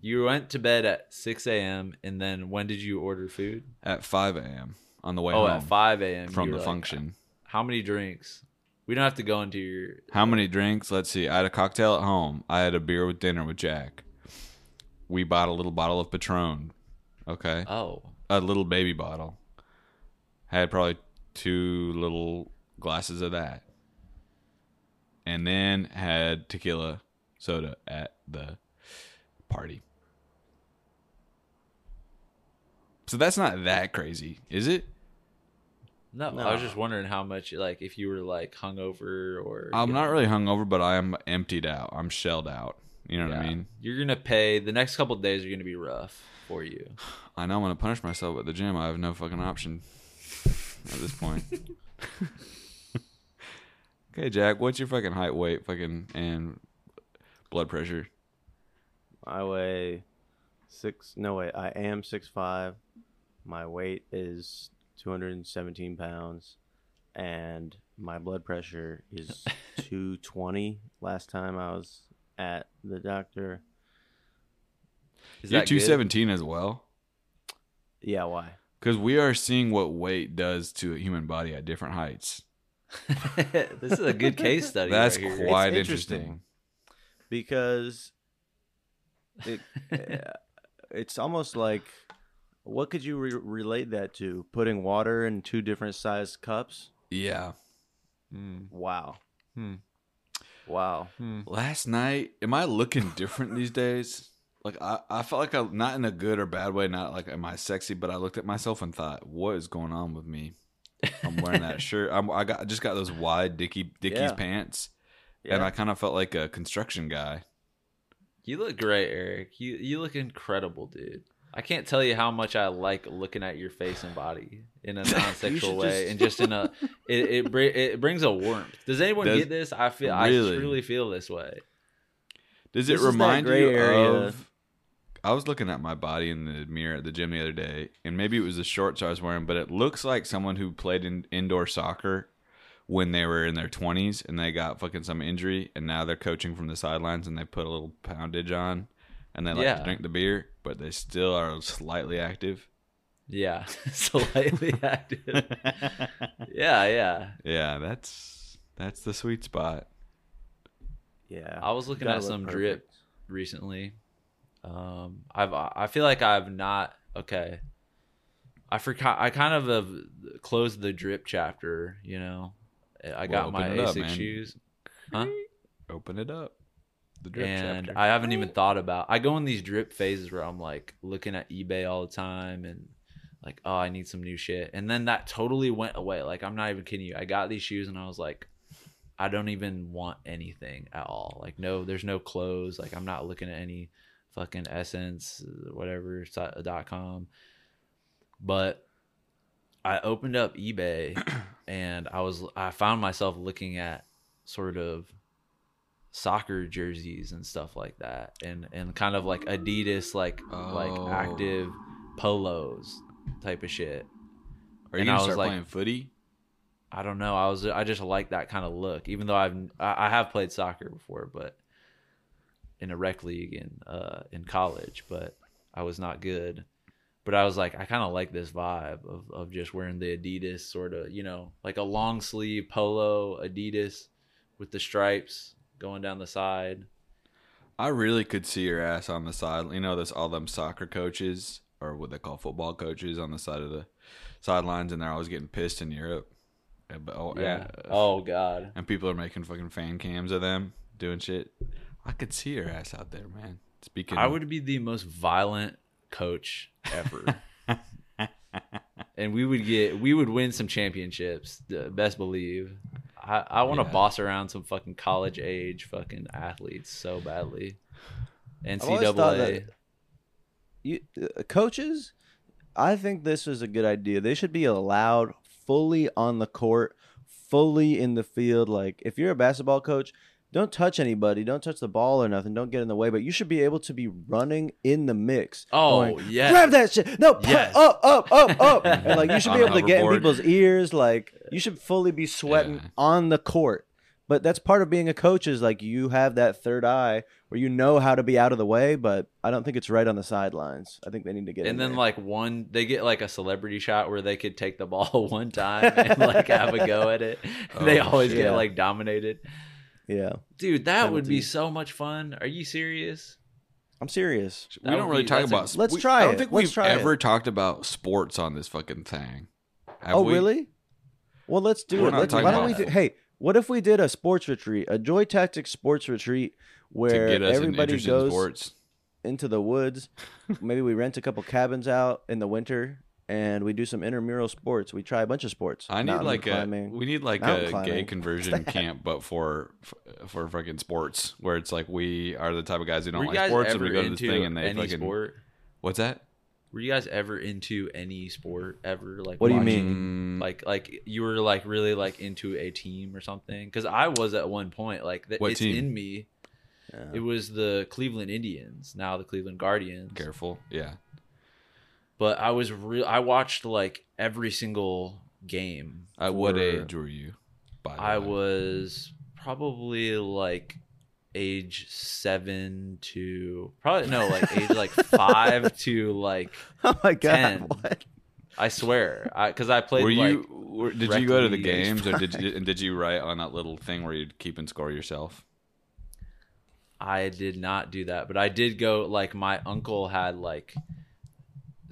You went to bed at 6 a.m. and then when did you order food? At five a.m. on the way oh, home at 5 a.m. from the like, function. How many drinks? We don't have to go into your. How many drinks? Let's see. I had a cocktail at home. I had a beer with dinner with Jack. We bought a little bottle of Patron. Okay. Oh, A little baby bottle. Had probably two little glasses of that. And then had tequila soda at the party. So that's not that crazy, is it? no, I was just wondering how much, like, if you were like hungover or. I'm you not really hungover, but I am emptied out. I'm shelled out. You know what I mean? You're gonna pay. The next couple days are gonna be rough for you. I know I'm gonna punish myself at the gym. I have no fucking option at this point. okay, Jack, what's your fucking height, weight, fucking, and blood pressure? I weigh six. No wait, I am six five. My weight is two hundred and seventeen pounds, and my blood pressure is two twenty. Last time I was at the doctor. Is You're that good? 217 as well, Yeah, why? because we are seeing what weight does to a human body at different heights. this is a good case study. That's right here. quite It's interesting. interesting. Because it, uh, it's almost like what could you re- relate that to? Putting water in two different sized cups. Yeah. Wow. Hmm. Wow. Hmm. Last night, am I looking different these days? Like I, I felt like I not in a good or bad way, not like am I sexy, but I looked at myself and thought, what is going on with me? I'm wearing that shirt. I'm, I got I just got those wide Dicky Dickies Yeah. pants, Yeah. and I kind of felt like a construction guy. You look great, Eric. You you look incredible, dude. I can't tell you how much I like looking at your face and body in a non-sexual way, just- and just in a it it, br- it brings a warmth. Does anyone Does- get this? I feel Really? I truly feel this way. Does This it is that remind you area. of? I was looking at my body in the mirror at the gym the other day, and maybe it was the shorts I was wearing, but it looks like someone who played in indoor soccer when they were in their 20s and they got fucking some injury, and now they're coaching from the sidelines and they put a little poundage on, and they like Yeah. to drink the beer, but they still are slightly active. Yeah, slightly active. Yeah, yeah. Yeah, that's that's the sweet spot. Yeah. I was looking at look some perfect. drip recently. Um, I've I feel like I've not okay. I forgot. I kind of have closed the drip chapter. You know, I got Well, my open it up, man. shoes, huh? Open it up. The drip and chapter. I haven't even thought about. I go in these drip phases where I'm like looking at eBay all the time and like, oh, I need some new shit, and then that totally went away. Like I'm not even kidding you. I got these shoes and I was like, I don't even want anything at all. Like no, there's no clothes. Like I'm not looking at any fucking Essence, whatever si- uh, dot com. But I opened up eBay and I was I found myself looking at sort of soccer jerseys and stuff like that and and kind of like Adidas like Oh. like active polos type of shit. Are you and gonna I was start like- playing footy? I don't know. I was I just like that kind of look even though I've I I have played soccer before but in a rec league in uh in college but I was not good. But I was like I kind of like this vibe of of just wearing the Adidas sort of, you know, like a long sleeve polo Adidas with the stripes going down the side. I really could see your ass on the side. You know, there's all them soccer coaches or what they call football coaches on the side of the sidelines, and they're always getting pissed in Europe. Yeah, but- oh, Yeah. and, Oh God. and people are making fucking fan cams of them doing shit. I could see your ass out there, man. Speaking, I would be the most violent coach ever. and we would get we would win some championships, best believe. I, I want to Yeah. boss around some fucking college age fucking athletes so badly. NCAA. You uh, coaches, I think this is a good idea. They should be allowed fully on the court, fully in the field. Like if you're a basketball coach, don't touch anybody, don't touch the ball or nothing, don't get in the way. But you should be able to be running in the mix. Oh, yes. grab that shit. No, Yes. up, up, up, up. and like you should be able to get in people's ears. Like you should fully be sweating Yeah. on the court. But that's part of being a coach is like you have that third eye where you know how to be out of the way, but I don't think it's right on the sidelines. I think they need to get in And then there. like one, they get like a celebrity shot where they could take the ball one time and like have a go at it. Oh, they Oh, always shit. get like dominated. Yeah, Dude, that would be so much fun. Are you serious? I'm serious. We That don't would really be- talk that's a- about. Let's we- try I don't it. think Let's we've try it. ever talked about sports on this fucking thing. Have oh, we? really? Well, let's do We're it. not Let's, talking why don't we about do? Hey, what if we did a sports retreat, a Joy Tactics sports retreat, To where get us everybody interested in goes sports. into the woods? Maybe we rent a couple cabins out in the winter, and we do some intramural sports. We try a bunch of sports. I need like climbing. a we need like a climbing. gay conversion camp, but for for fucking sports, where it's like we are the type of guys who don't like guys sports, and we go to this thing and they any fucking sport? what's that? Were you guys ever into any sport ever? Like, What do you mean? Like, like you were like really like into a team or something? Because I was at one point. Like, that What it's team? in me. Yeah. It was the Cleveland Indians, now the Cleveland Guardians. careful, yeah. But I was real. I watched like every single game. At what age were you? By the I way? was probably like age seven to probably no like age like five to like oh my god! 10. What? I swear because I, played Were like you? Were, did you go to the games, or did you? And did you write on that little thing where you'd keep and score yourself? I did not do that, but I did go. Like my uncle had like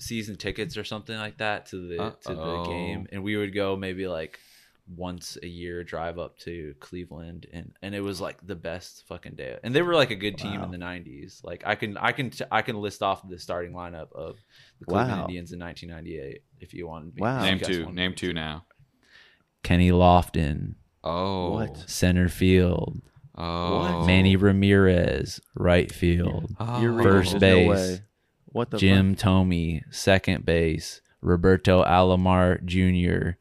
season tickets or something like that to the to the game, and we would go maybe like once a year drive up to Cleveland, and and it was like the best fucking day. And they were like a good team Wow. in the '90s. Like I can I can I can list off the starting lineup of the Cleveland Wow. Indians in 1998 if you want. me- Wow. if Name two. Name two now. Kenny Lofton, Oh, What? center field. Oh, Manny Ramirez, right field. Oh. First reading. There's no base. way. What the Jim Thome, second base. Roberto Alomar Jr.,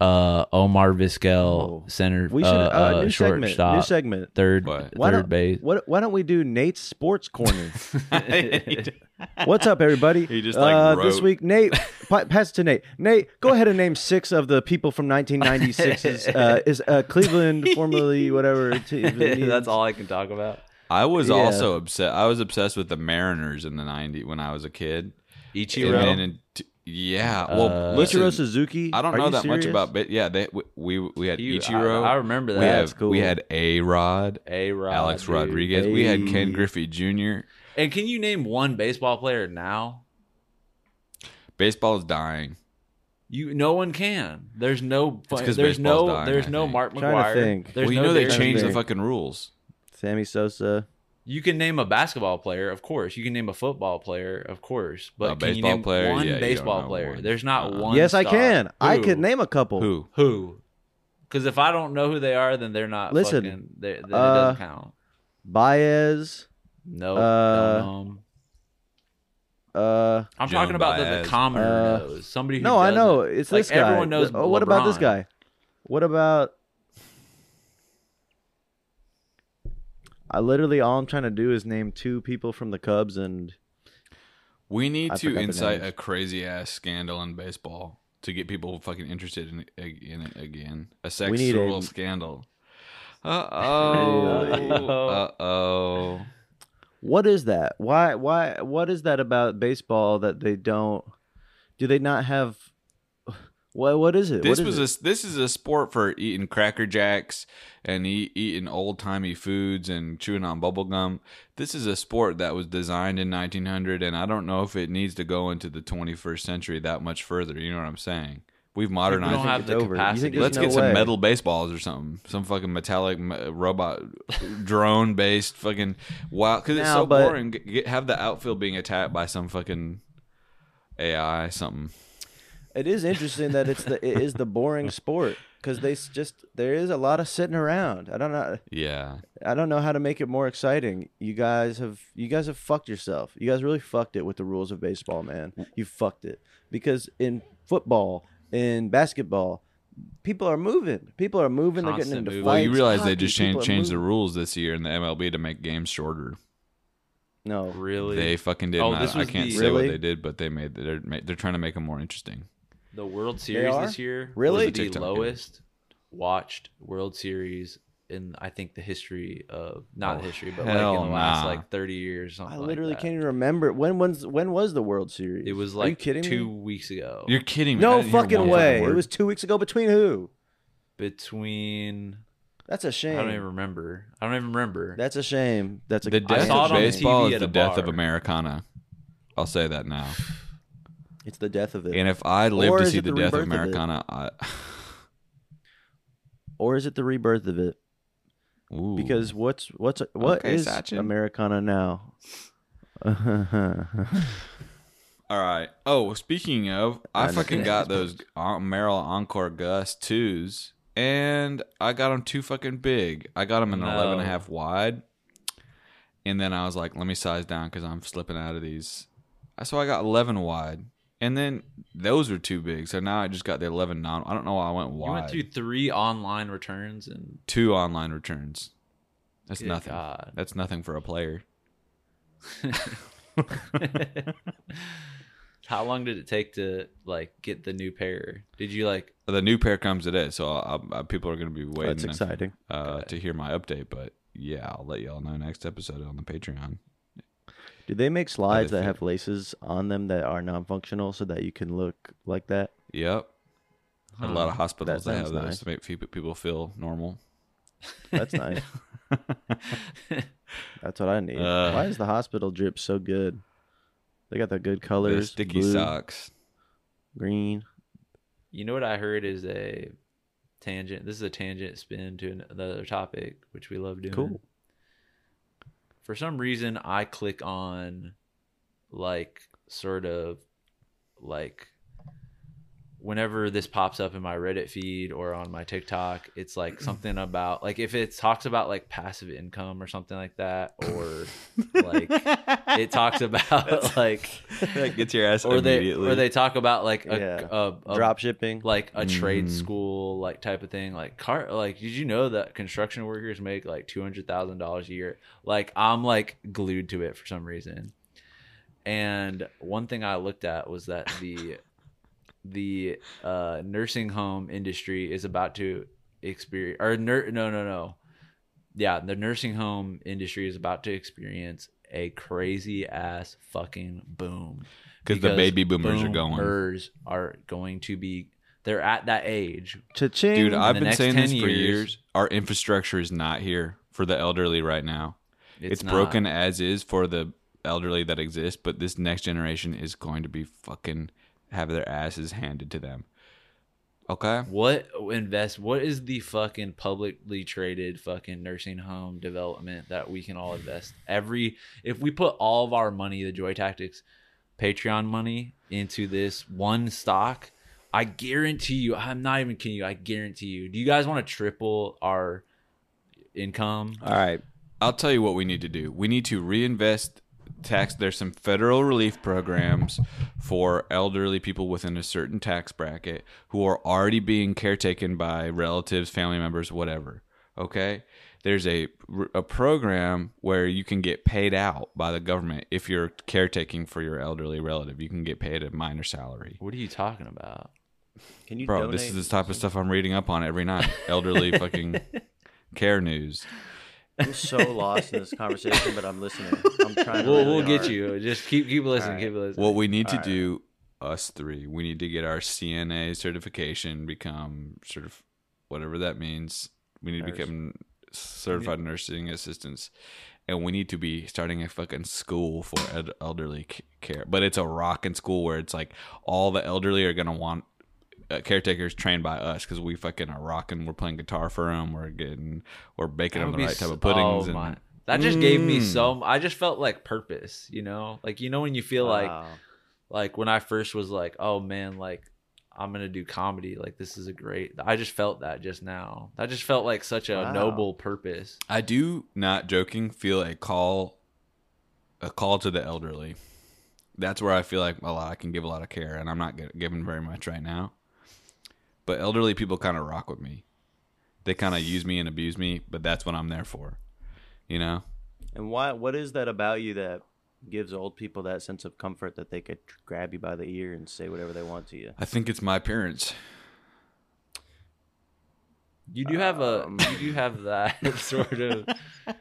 uh, Omar Vizquel, Oh. center, We should uh, uh, uh, new segment. New shortstop, segment. third, What? Why third don't, base. What, why don't we do Nate's Sports Corner? What's up, everybody? He just, like, uh, this week, Nate. pa- pass it to Nate. Nate, go ahead and name six of the people from 1996's uh, is uh, Cleveland, formerly whatever. T- That's all I can talk about. I was Yeah. also obsessed. I was obsessed with the Mariners in the '90s when I was a kid. Ichiro. And then in yeah, well, Uh, listen, Ichiro Suzuki. I don't Are know you that much about, but yeah, they we we, we had You- Ichiro. I, I remember that. we That's have cool. we had A Rod, A Rod, Alex dude. Rodriguez. We had Ken Griffey Jr. And can you name one baseball player now? Baseball is dying. You, no one can. There's no. It's 'cause there's baseball's no. dying, there's I no think. Mark Trying to McGwire. think. There's well, you no know they changed the fucking rules. Sammy Sosa. You can name a basketball player, of course. You can name a football player, of course. But A can you name player? one Yeah, baseball player? one. There's not Uh-uh. one. yes, I star. can. I Who? could name a couple. Who? Who? Because if I don't know who they are, then they're not. Listen, fucking, they, then uh, it doesn't count. Baez. Nope. uh, don't know 'em. Uh, I'm Joan talking about that Baez. the commoner Uh, knows. Somebody who no, I know. It's like this guy. everyone knows. Oh, what about this guy? What about? I literally all I'm trying to do is name two people from the Cubs, and We need I to incite a crazy ass scandal in baseball to get people fucking interested in, in it again. A We need sexual a- scandal. Uh oh. Uh oh. what is that? Why? Why? What is that about baseball that they don't? Do they not have? What? What is it? This what is was it? a this is a sport for eating cracker jacks and eat, eating old timey foods and chewing on bubble gum. This is a sport that was designed in 1900, and I don't know if it needs to go into the 21st century that much further. You know what I'm saying? We've We modernized. don't it. have the over. Capacity. Let's no get some way. metal baseballs or something. Some fucking metallic robot, drone based fucking wow. Because it's so but- boring. Get, have the outfield being attacked by some fucking AI something. It is interesting that it's the it is the boring sport because they just there is a lot of sitting around. I don't know. Yeah. I don't know how to make it more exciting. You guys have you guys have fucked yourself. You guys really fucked it with the rules of baseball, man. You fucked it because in football in basketball. People are moving. People are moving. They're getting into movement. fights. Well, you realize they just changed changed the rules this year in the MLB to make games shorter. No, Really? They fucking did. Oh, not. this I can't the- say Really? what they did, but they made they're they're trying to make them more interesting. The World Series are? this year Really? was the TikTok game. lowest watched World Series in I think the history of not Oh, history, but like in hell the last nah. like thirty years. Something I like literally that. can't even remember when. When's when was the World Series? It was Are you like kidding two me? weeks ago. You're kidding me? I No didn't hear fucking one way. word. It was two weeks ago. Between who? between That's a I shame. I don't even remember. I don't even remember. That's a shame. That's a the I death saw of it on baseball TV is at the a death of bar. Americana. I'll say that now. It's the death of it. And if I live Or to is see it the, the death of rebirth of it? Americana, I or is it the rebirth of it? Ooh. Because what's what's what Okay, is Sachin. Americana now? All right. Oh, speaking of, I I know. fucking got those uh, Merrell Encore Gus twos, and I got them too fucking big. I got them an No. 11 and a half wide, and then I was like, let me size down because I'm slipping out of these. So I got 11 wide, and then those were too big. So now I just got the 11 non. I don't know why I went wide. you wide. went through three online returns and Two online returns. That's Good nothing. God. That's nothing for a player. how long did it take to like get the new pair? Did you like The new pair comes today, so I'll, I'll, people are going to be waiting. That's exciting. uh, to hear my update. But yeah, I'll let y'all know next episode on the Patreon. Do they make slides that have laces on them that are non-functional so that you can look like that? Yep. A lot of hospitals That that, have sounds those nice. to make fe- people feel normal. That's nice. That's what I need. Uh. Why is the hospital drip so good? They got the good The colors, sticky blue, socks. green. You know what I heard is a tangent. This is a tangent spin to another topic, which we love doing. Cool. For some reason, I click on like sort of like whenever this pops up in my Reddit feed or on my TikTok, it's like something about like if it talks about like passive income or something like that, or like it talks about like that gets your ass or they immediately. or they talk about like a, Yeah. a, a Drop shipping. like a trade Mm. school like type of thing like car like did you know that construction workers make like $200000 a year like i'm like glued to it for some reason and one thing i looked at was that the the uh nursing home industry is about to experience or nur- no no no yeah the nursing home industry is about to experience a crazy ass fucking boom because the baby boomers are going. boomers are going to be they're at that age Cha-ching. Dude, I've been saying 10 this for years- years. Our infrastructure is not here for the elderly right now. It's, not. broken as is for the elderly that exist, but this next generation is going to be fucking have their asses handed to them. Okay? what invest what is the fucking publicly traded fucking nursing home development that we can all invest every if we put all of our money the joy tactics patreon money into this one stock i guarantee you i'm not even kidding you i guarantee you do you guys want to triple our income All right. I'll tell you what we need to do. We need to reinvest tax. There's some federal relief programs for elderly people within a certain tax bracket who are already being caretaken by relatives, family members, whatever. Okay? There's a, a program where you can get paid out by the government if you're caretaking for your elderly relative. You can get paid a minor salary. what are you talking about Can you Bro, this is the type of stuff I'm reading up on every night. Elderly fucking care news. I'm so lost in this conversation, but I'm listening. I'm trying. we'll, really we'll get hard. you just keep keep listening All keep listening What we need to Alright. do, us three, we need to get our CNA certification, become sort of whatever that means. We need to Nurse. become certified nursing assistants, and we need to be starting a fucking school for elderly care. But it's a rocking school where it's like all the elderly are gonna want. Uh, caretakers trained by us because we fucking are rocking. We're playing guitar for them. We're getting, we're baking them the be right type of puddings. oh and my- That just gave me Mm. so. I just felt like purpose, you know, like you know when you feel like Wow. like when I first was like, oh man, like I'm gonna do comedy. Like this is a great. I just felt that just now. That just felt like such a Wow. noble purpose. I do, not joking, feel a call, a call to the elderly. That's where I feel like a lot. I can give a lot of care, and I'm not gi- giving very much right now. But elderly people kind of rock with me. They kind of use me and abuse me, but that's what I'm there for. You know? And why? What is that about you that gives old people that sense of comfort that they could grab you by the ear and say whatever they want to you? I think it's my appearance. You do have a Um. you do have that sort of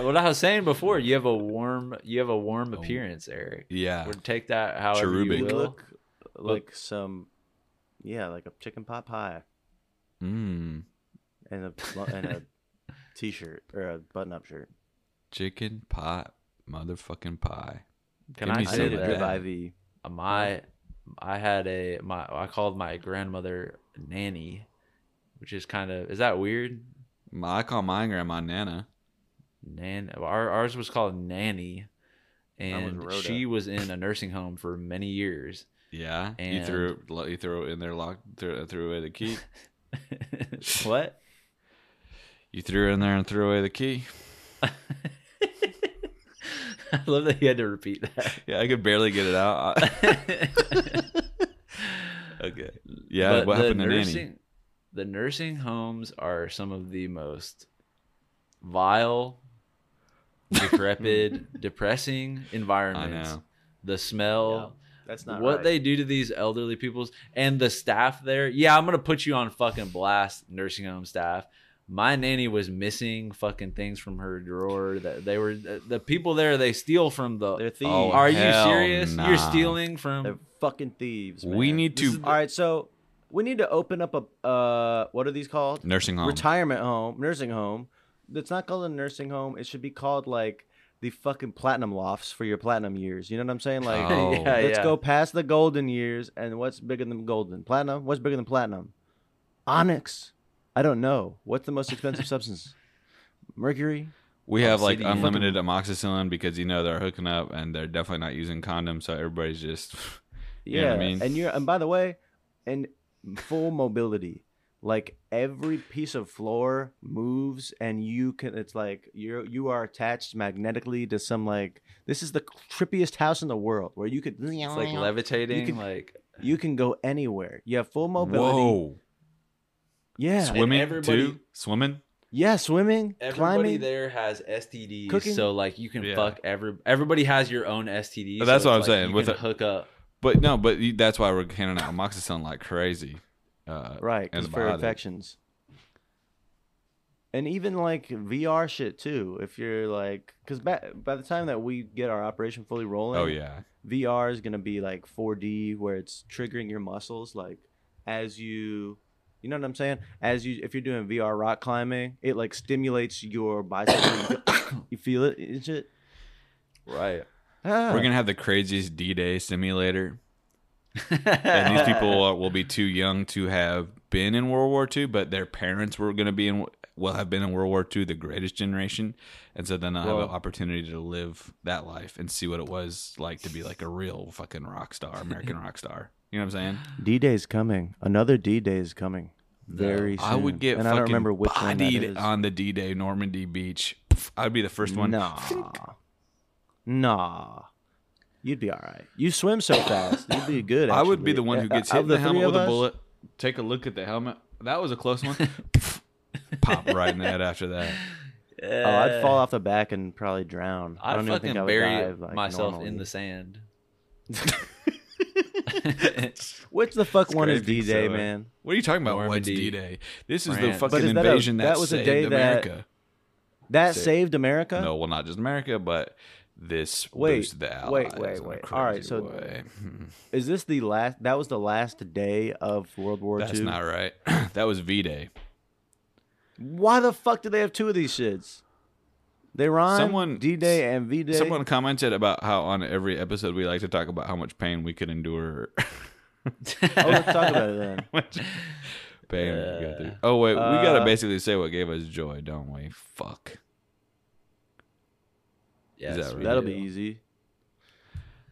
what I was saying before, you have a warm you have a warm appearance, Eric. Yeah. Would take that however Cherubic. you You will. look like some, yeah, like a chicken pot pie Mmm. and a and a t-shirt or a button-up shirt. Chicken pot motherfucking pie. Can Give I me I some say need a drip that? IV. Uh, my I had a my I called my grandmother nanny, which is kind of is that weird? My- I call my grandma Nana. Nan our, ours was called nanny, Mine was and she was in a nursing home for many years. Yeah. you threw it- you threw it in there, locked, threw, uh, threw away the key. what? You threw it in there and threw away the key. I love that you had to repeat that. Yeah, I could barely get it out. okay. Yeah, But what the happened to Nanny? nursing, The nursing homes are some of the most vile, decrepit, depressing environments. The smell, That's not what right. they do to these elderly people's and the staff there. Yeah, I'm gonna put you on fucking blast, nursing home staff. My nanny was missing fucking things from her drawer. That they were the, the people there. They steal from the. They're thieves. Oh, are you serious? nah. You're stealing from. They're fucking thieves. We need to is- All right, so we need to open up a uh, what are these called? nursing home. Retirement home, nursing home. It's not called a nursing home. It should be called like the fucking platinum lofts for your platinum years. You know what I'm saying? Like, Oh. yeah, let's yeah. go past the golden years. And what's bigger than golden? Platinum. What's bigger than platinum? Onyx. I don't know. What's the most expensive substance? Mercury. we have like Obsidian. unlimited amoxicillin because you know they're hooking up and they're definitely not using condoms, so everybody's just You know Yeah, what I mean? and you're and by the way, and full mobility. Like every piece of floor moves, and you can. It's like you're you are attached magnetically to some like this is the trippiest house in the world where you could It's like levitating. You can- like you can go anywhere. You have full mobility. whoa Yeah, swimming too. Swimming. yeah, swimming, everybody climbing. there has STDs, Cooking. so like you can Yeah. fuck every. Everybody has your own STD. But so that's what I'm like saying, You with can a- hook up. But no, but that's why we're handing out amoxicillin like crazy. Uh, right? for infections. And even like VR shit too. If you're like, because by, by the time that we get our operation fully rolling, Oh yeah. VR is gonna be like 4D, where it's triggering your muscles, like as you, you know what I'm saying? As you, if you're doing VR rock climbing, it like stimulates your biceps. and you, feel, you feel it. Right. Ah. We're gonna have the craziest D-Day simulator, and these people uh, will be too young to have been in World War II, but their parents were gonna be in, will have been in World War II, the greatest generation, and so then they'll have an opportunity to live that life and see what it was like to be like a real fucking rock star, American rock star. You know what I'm saying? D Day's coming. Another D Day is coming. Very soon. I would get and fucking I don't remember which one bodied is. on the D-Day Normandy beach. I'd be the first one. Nah. Nah. You'd be all right. You swim so fast. You'd be good. I would be the one who Uh, gets hit in the three helmet of with a bullet. Take a look at the helmet. That was a close one. Pop right in the head after that. Oh, I'd fall off the back and probably drown. I I'd don't even fucking think I would bury dive like myself normally. in the sand. Which the fuck one is D Day, so- man? What are you talking about? What's D-Day? This is the fucking But is that a- invasion that, that was a saved day America. That Sick. saved America. No, well, not just America, but this Wait, the Allies. wait, wait, wait. All right, so- way. Is this the last? That was the last day of World War that's II. not right. that was V-Day. Why the fuck do they have two of these shits? They rhyme. Someone- D Day and V Day. Someone commented about how on every episode we like to talk about how much pain we could endure. Oh, let's talk about it then. pain we go through. Oh wait, we gotta Uh, basically say what gave us joy, don't we? Fuck. Yes, that right? that'll be easy.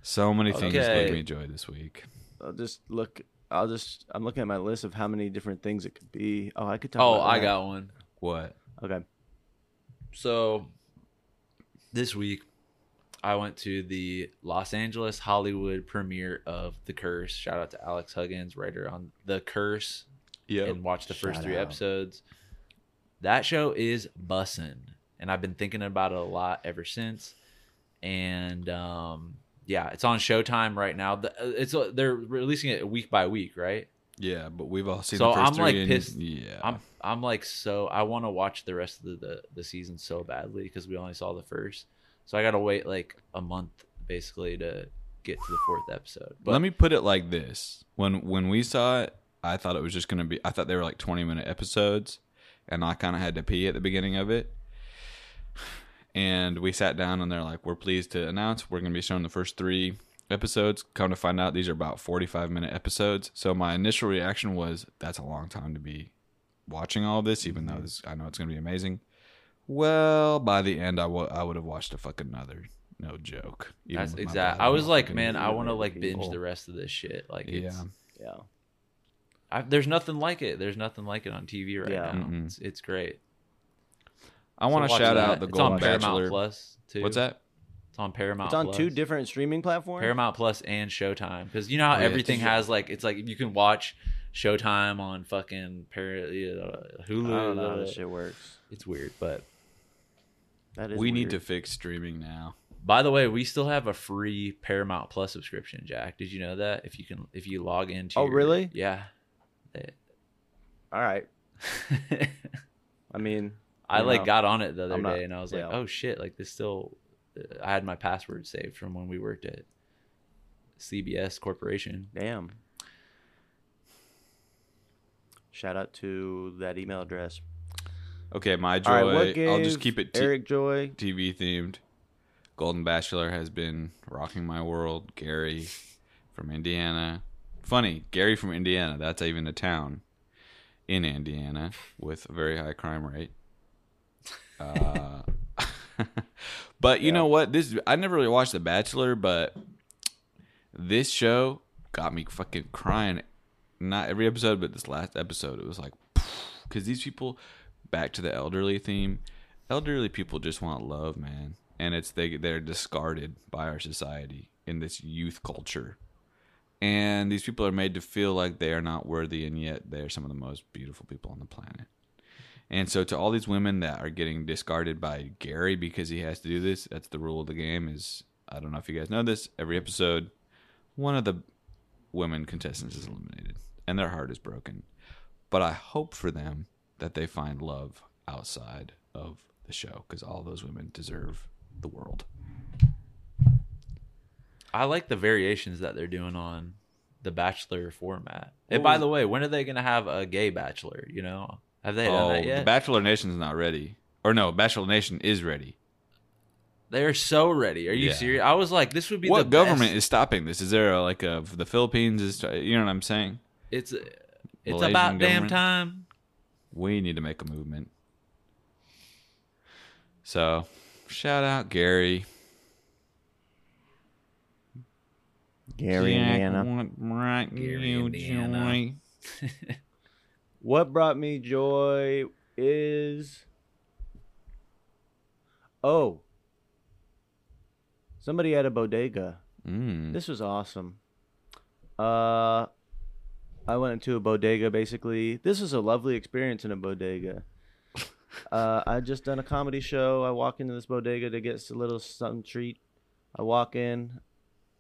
So many things Okay. gave me joy this week. I'll just look. I'll just. I'm looking at my list of how many different things it could be. Oh, I could talk. Oh, about I that. got one. What? Okay. So this week, I went to the Los Angeles Hollywood premiere of The Curse. Shout out to Alex Huggins, writer on The Curse, Yeah. and watched the first Shout three out. episodes. That show is bussin', and I've been thinking about it a lot ever since. And um, yeah, it's on Showtime right now. The- uh, It's they're releasing it week by week, right? Yeah, but we've all seen So the 1st I'm, like, and- pissed. Yeah. I'm I'm like so I want to watch the rest of the the, the season so badly because we only saw the first, so I got to wait like a month basically to get to the fourth episode. But Let me put it like this: when when we saw it, I thought it was just gonna be. I thought they were like twenty minute episodes, and I kind of had to pee at the beginning of it. And we sat down, and they're like, "We're pleased to announce we're gonna be showing the first three episodes." Come to find out, these are about forty five minute episodes. So my initial reaction was, "That's a long time to be watching all this, even though mm-hmm. this, I know it's gonna be amazing." Well, by the end, I would have watched a fucking another. No joke. even that's with my exact. I was like, man, I want to with like binge people. the rest of this shit. Like, it's, Yeah. Yeah. I, there's nothing like it. There's nothing like it on TV right Yeah. now. Mm-mm. It's, it's great. I want to watch shout that. out the it's Golden on Paramount Bachelor. Plus too. What's that? It's on Paramount. It's on Plus. two different streaming platforms. Paramount Plus and Showtime because you know how Oh, yeah, everything it's- has like it's like you can watch Showtime on fucking Par- uh, Hulu. I don't know how this shit works. It's weird, but That is. We need to fix streaming now. by the way, we still have a free Paramount Plus subscription. Jack, did you know that? If you can, if you log into, Oh, your- really? Yeah. They- All right. I mean, I like know, got on it the other I'm not- day and I was like, yeah. oh shit, like this still. uh, I had my password saved from when we worked at CBS Corporation. damn. Shout out to that email address. Okay, my All joy. right, gave I'll just keep it t- Eric Joy? TV themed. Golden Bachelor has been rocking my world. Gary from Indiana. Funny, Gary from Indiana. That's even a town in Indiana with a very high crime rate. Uh, but you Yeah. know what? This I never really watched The Bachelor, but this show got me fucking crying. Not every episode, but this last episode, it was like because these people, back to the elderly theme, elderly people just want love, man, and it's they they're discarded by our society in this youth culture, and these people are made to feel like they are not worthy, and yet they are some of the most beautiful people on the planet. And so, to all these women that are getting discarded by Gary because he has to do this, that's the rule of the game. Is I don't know if you guys know this. Every episode, one of the women contestants is eliminated, and their heart is broken. But I hope for them that they find love outside of the show because all those women deserve the world. I like the variations that they're doing on the Bachelor format. And by the way, when are they going to have a gay Bachelor? You know, have they done oh, that the yet? Bachelor Nation's not ready, or no, Bachelor Nation is ready. They're so ready. Are you Yeah. serious? I was like, this would be What the government best. is stopping this? Is there a, like a the Philippines is? You know what I'm saying? It's it's Malaysian about damn government? time. We need to make a movement. So, shout out Gary. Gary, Jack, Indiana. what brought Gary, you Indiana. joy? What brought me joy is. Oh. Somebody at a bodega. Mm. This was awesome. Uh, I went into a bodega basically. This was a lovely experience in a bodega. uh, I just done a comedy show. I walk into this bodega to get a little something treat. I walk in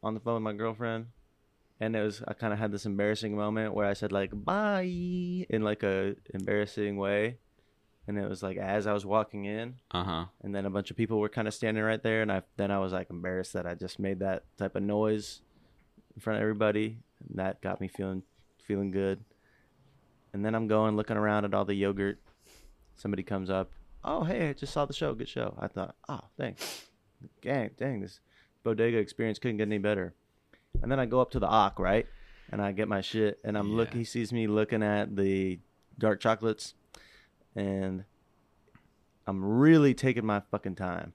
on the phone with my girlfriend, and it was I kind of had this embarrassing moment where I said like bye in like a embarrassing way, and it was like as I was walking in, Uh huh. and then a bunch of people were kind of standing right there and i then i was like embarrassed that i just made that type of noise in front of everybody. And that got me feeling feeling good. And then i'm going looking around at all the yogurt. Somebody comes up oh hey i just saw the show. Good show. I thought oh thanks. Dang dang this bodega experience couldn't get any better and then i go up to the Ock, right and i get my shit and i'm look he sees me looking at the dark chocolates and I'm really taking my fucking time.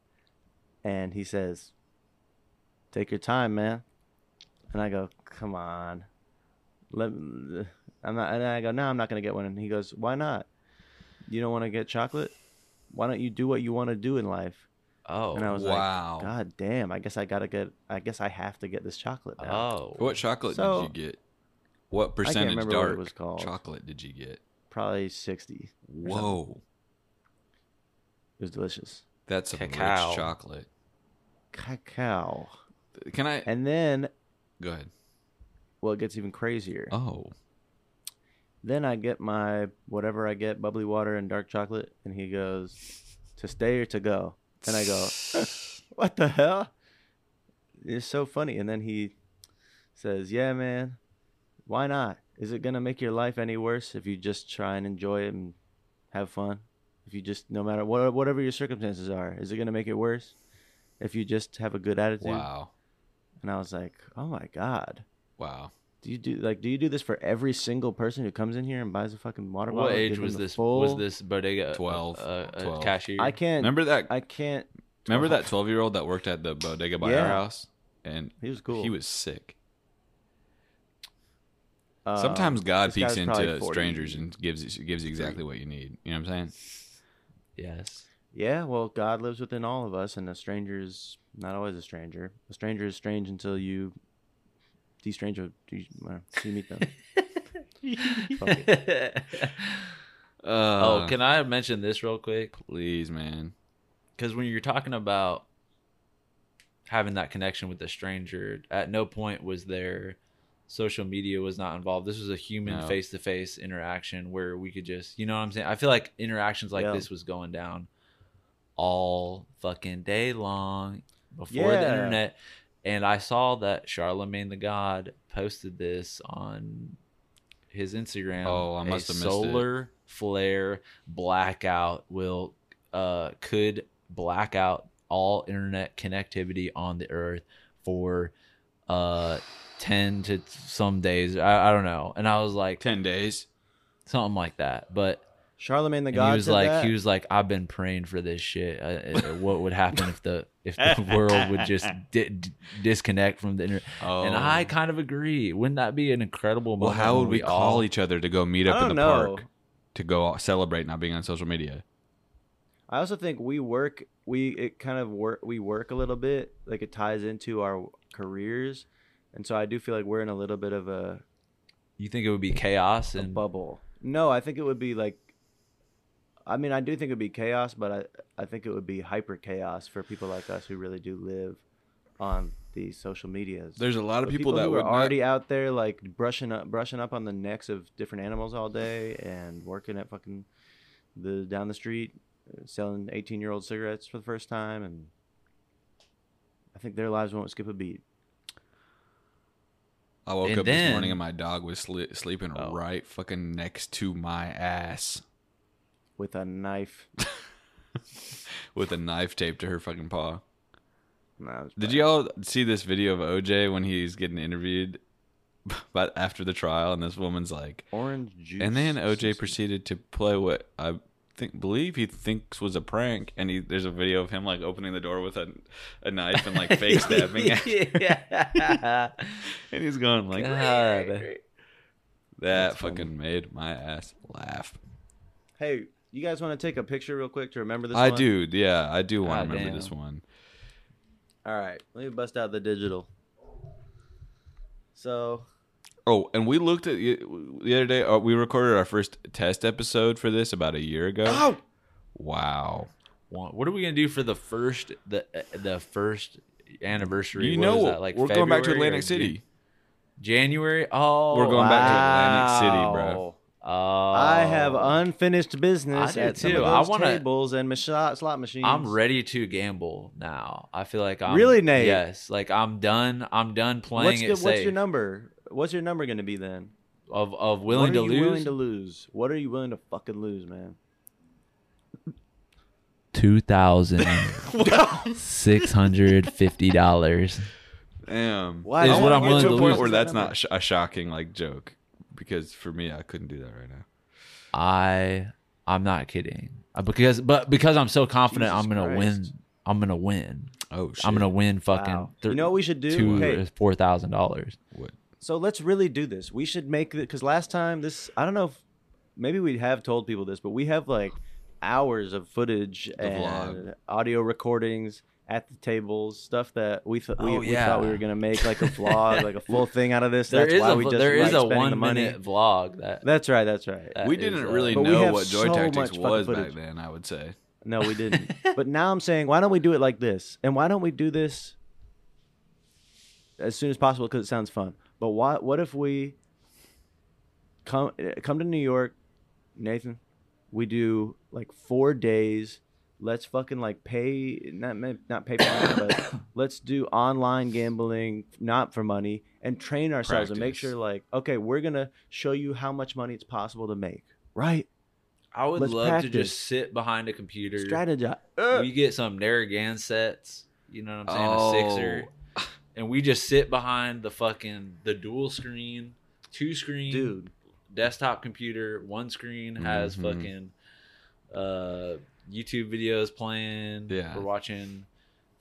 And he says, Take your time, man. And I go, Come on. Let I'm not and I go, No, I'm not gonna get one. And he goes, Why not? You don't want to get chocolate? Why don't you do what you want to do in life? Oh. and I was wow. like, God damn! I guess I gotta get. I guess I have to get this chocolate now. oh. What chocolate So- did you get? What percentage remember what it dark was called. chocolate did you get? Probably sixty. Whoa, It was delicious. that's a Cacao. rich chocolate. Cacao. Can I And then, go ahead? well, it gets even crazier. Oh, Then I get my whatever I get, bubbly water and dark chocolate, and he goes, "To stay or to go?" And I go, "What the hell?" It's so funny. And then he says, "Yeah, man, why not? Is it gonna make your life any worse if you just try and enjoy it and have fun? If you just, no matter what, whatever your circumstances are, is it gonna make it worse if you just have a good attitude?" wow, And I was like, "Oh my god." wow. Do you do like do you do this for every single person who comes in here and buys a fucking water bottle? What age was this? full- Was this bodega? 12, Uh, uh, 12. cashier. I can't. Remember that? I can't. remember that twelve year old that worked at the bodega by our house, and He was cool. he was sick. Uh, Sometimes God peeks into strangers and gives gives you exactly what you need. You know what I'm saying? Yes. Yeah, well, God lives within all of us, and a stranger is not always a stranger. A stranger is strange until you de-strange you, well, you meet them. oh, Uh, can I mention this real quick? please, man. Because when you're talking about having that connection with the stranger, at no point was there social media was not involved. This was a human face to face interaction where we could just, you know what I'm saying? I feel like interactions like Yeah. this was going down all fucking day long before the internet. And I saw that Charlemagne the God posted this on his Instagram. Oh, I must have missed it. solar flare blackout will uh could black out all internet connectivity on the earth for uh 10 to some days I, I don't know and i was like Ten days. something like that but Charlemagne the and God he was said like that? he was like i've been praying for this shit uh, uh, what would happen if the if the world would just di- d- disconnect from the internet Oh, and i kind of agree wouldn't that be an incredible well, moment how would we call all each other to go meet up in the know. park to go celebrate not being on social media? I also think we work. We it kind of work. We work a little bit. Like it ties into our careers, and so I do feel like we're in a little bit of a you think it would be chaos and bubble. No, I think it would be like. I mean, I do think it would be chaos, but I I think it would be hyper chaos for people like us who really do live on these social medias. There's a lot of But people, that who would are not- already out there like brushing up brushing up on the necks of different animals all day and working at fucking the down the street uh, selling 18 year old cigarettes for the first time and I think their lives won't skip a beat. I woke And up this morning and my dog was sli- sleeping Oh. right fucking next to my ass with a knife. with a knife taped to her fucking paw. Did y'all see this video of OJ when he's getting interviewed, but after the trial, and this woman's like, orange juice? and then OJ proceeded to play what I think believe he thinks was a prank, and he there's a video of him like opening the door with a a knife and like fake stabbing, it. yeah. and he's going like God. that. That's funny. fucking made my ass laugh. Hey, you guys want to take a picture real quick to remember this? One? I one? do, yeah, I do want to remember damn. this one. All right, let me bust out the digital. So Oh, and we looked at the the other day. Uh, we recorded our first test episode for this about a year ago. Oh! Wow! What what are we gonna do for the first the the first anniversary? You What know, is that, like we're going back to Atlantic City. January. Oh, We're going back to Atlantic City, bro. Wow. Oh, I have oh. unfinished business I do at some too. of I wanna- tables and machi- slot machines. I'm ready to gamble now. I feel like I'm Really, Nate? Yes, like I'm done. I'm done playing What's, it good, safe. what's your number? What's your number going to be then? of of willing what to you lose? willing to lose? What are you willing to fucking lose, man? Two thousand six hundred fifty dollars. Damn. Why- Is I what I'm willing to to a point lose. where that's Number. not sh- a shocking like joke, because for me, I couldn't do that right now. I I'm not kidding. Uh, Because but because I'm so confident Jesus I'm gonna Christ. win. I'm gonna win. Oh shit! I'm gonna win fucking Wow. thir- you know what we should do? two Hey, four thousand dollars. What? so let's really do this. We should make it because last time this I don't know if maybe we have told people this, but we have like hours of footage and vlog. audio recordings at the tables, stuff that we thought we, Oh, we yeah. thought we were gonna make like a vlog, like a full thing out of this. There That's is why a we just there is like a spending the one money. minute vlog that That's right. That's right. that we didn't uh, really But we know what Joy so Tactics was back then. I would say. No, we didn't. but now I'm saying, why don't we do it like this? And why don't we do this as soon as possible because it sounds fun. But what what if we come come to New York, Nathan? We do like four days. Let's fucking like pay not not pay for money, but let's do online gambling, not for money, and train ourselves and make sure like okay, we're gonna show you how much money it's possible to make. Right? I would Let's love to just sit behind a computer. Strategize. We get some Narragansett sets. You know what I'm saying? Oh. A sixer. And we just sit behind the fucking the dual screen, two screen Dude. desktop computer. One screen has Mhm. fucking uh, YouTube videos playing. Yeah. We're watching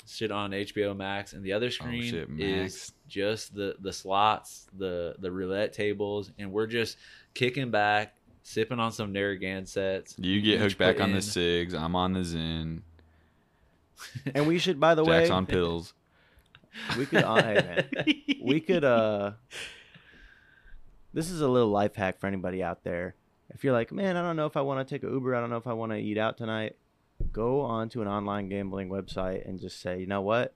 shit on HBO Max, and the other screen Oh, shit, is just the the slots, the the roulette tables, and we're just kicking back, sipping on some Narragansetts. You get hooked back on in- the SIGs. I'm on the Zyn. And we should, by the way, Jack's on pills. we could, uh, hey man, we could. uh This is a little life hack for anybody out there. If you're like, man, I don't know if I want to take a Uber. I don't know if I want to eat out tonight. Go on to an online gambling website and just say, you know what?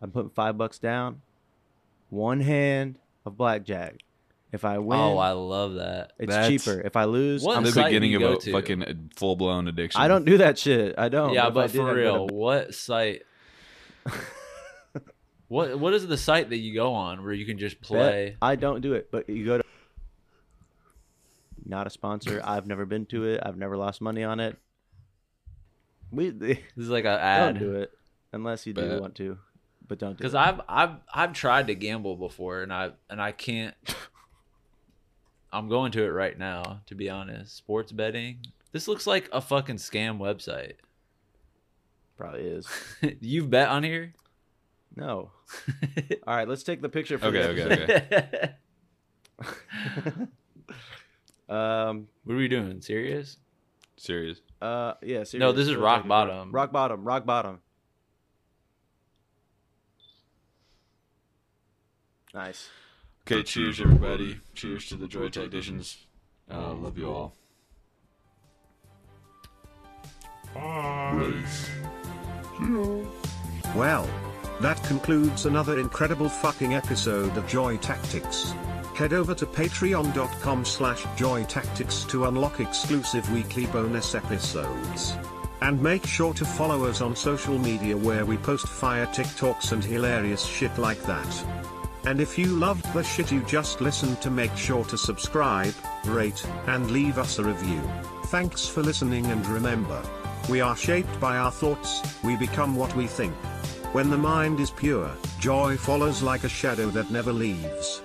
I'm putting five bucks down. One hand of blackjack. If I win, Oh, I love that. it's That's- cheaper. If I lose, What I'm the beginning of a to? fucking uh, full blown addiction. I don't do that shit. I don't. yeah, If but did, for I'd to real, what site? what what is the site that you go on where you can just Bet. play? I don't do it, but you go to. Not a sponsor. I've never been to it. I've never lost money on it. We This is like an ad. don't do it unless you do want to, but don't Because it. I've I've I've tried to gamble before and I and I can't. I'm going to it right now. To be honest, sports betting. This looks like a fucking scam website. Probably is. You've bet on here. No. All right, let's take the picture for Okay, okay, okay. Um. what are we doing? Serious? Serious. Uh. Yeah. Seriously, No, this is rock bottom. Rock bottom. Rock bottom. Nice. Okay, cheers, everybody. Cheers to the Joy Tacticians. Uh, love you all. Bye. Well, that concludes another incredible fucking episode of Joy Tactics. Head over to patreon.com slash joytactics to unlock exclusive weekly bonus episodes. And make sure to follow us on social media where we post fire TikToks and hilarious shit like that. And if you loved the shit you just listened to make sure to subscribe, rate, and leave us a review. Thanks for listening and remember, we are shaped by our thoughts, we become what we think. When the mind is pure, joy follows like a shadow that never leaves.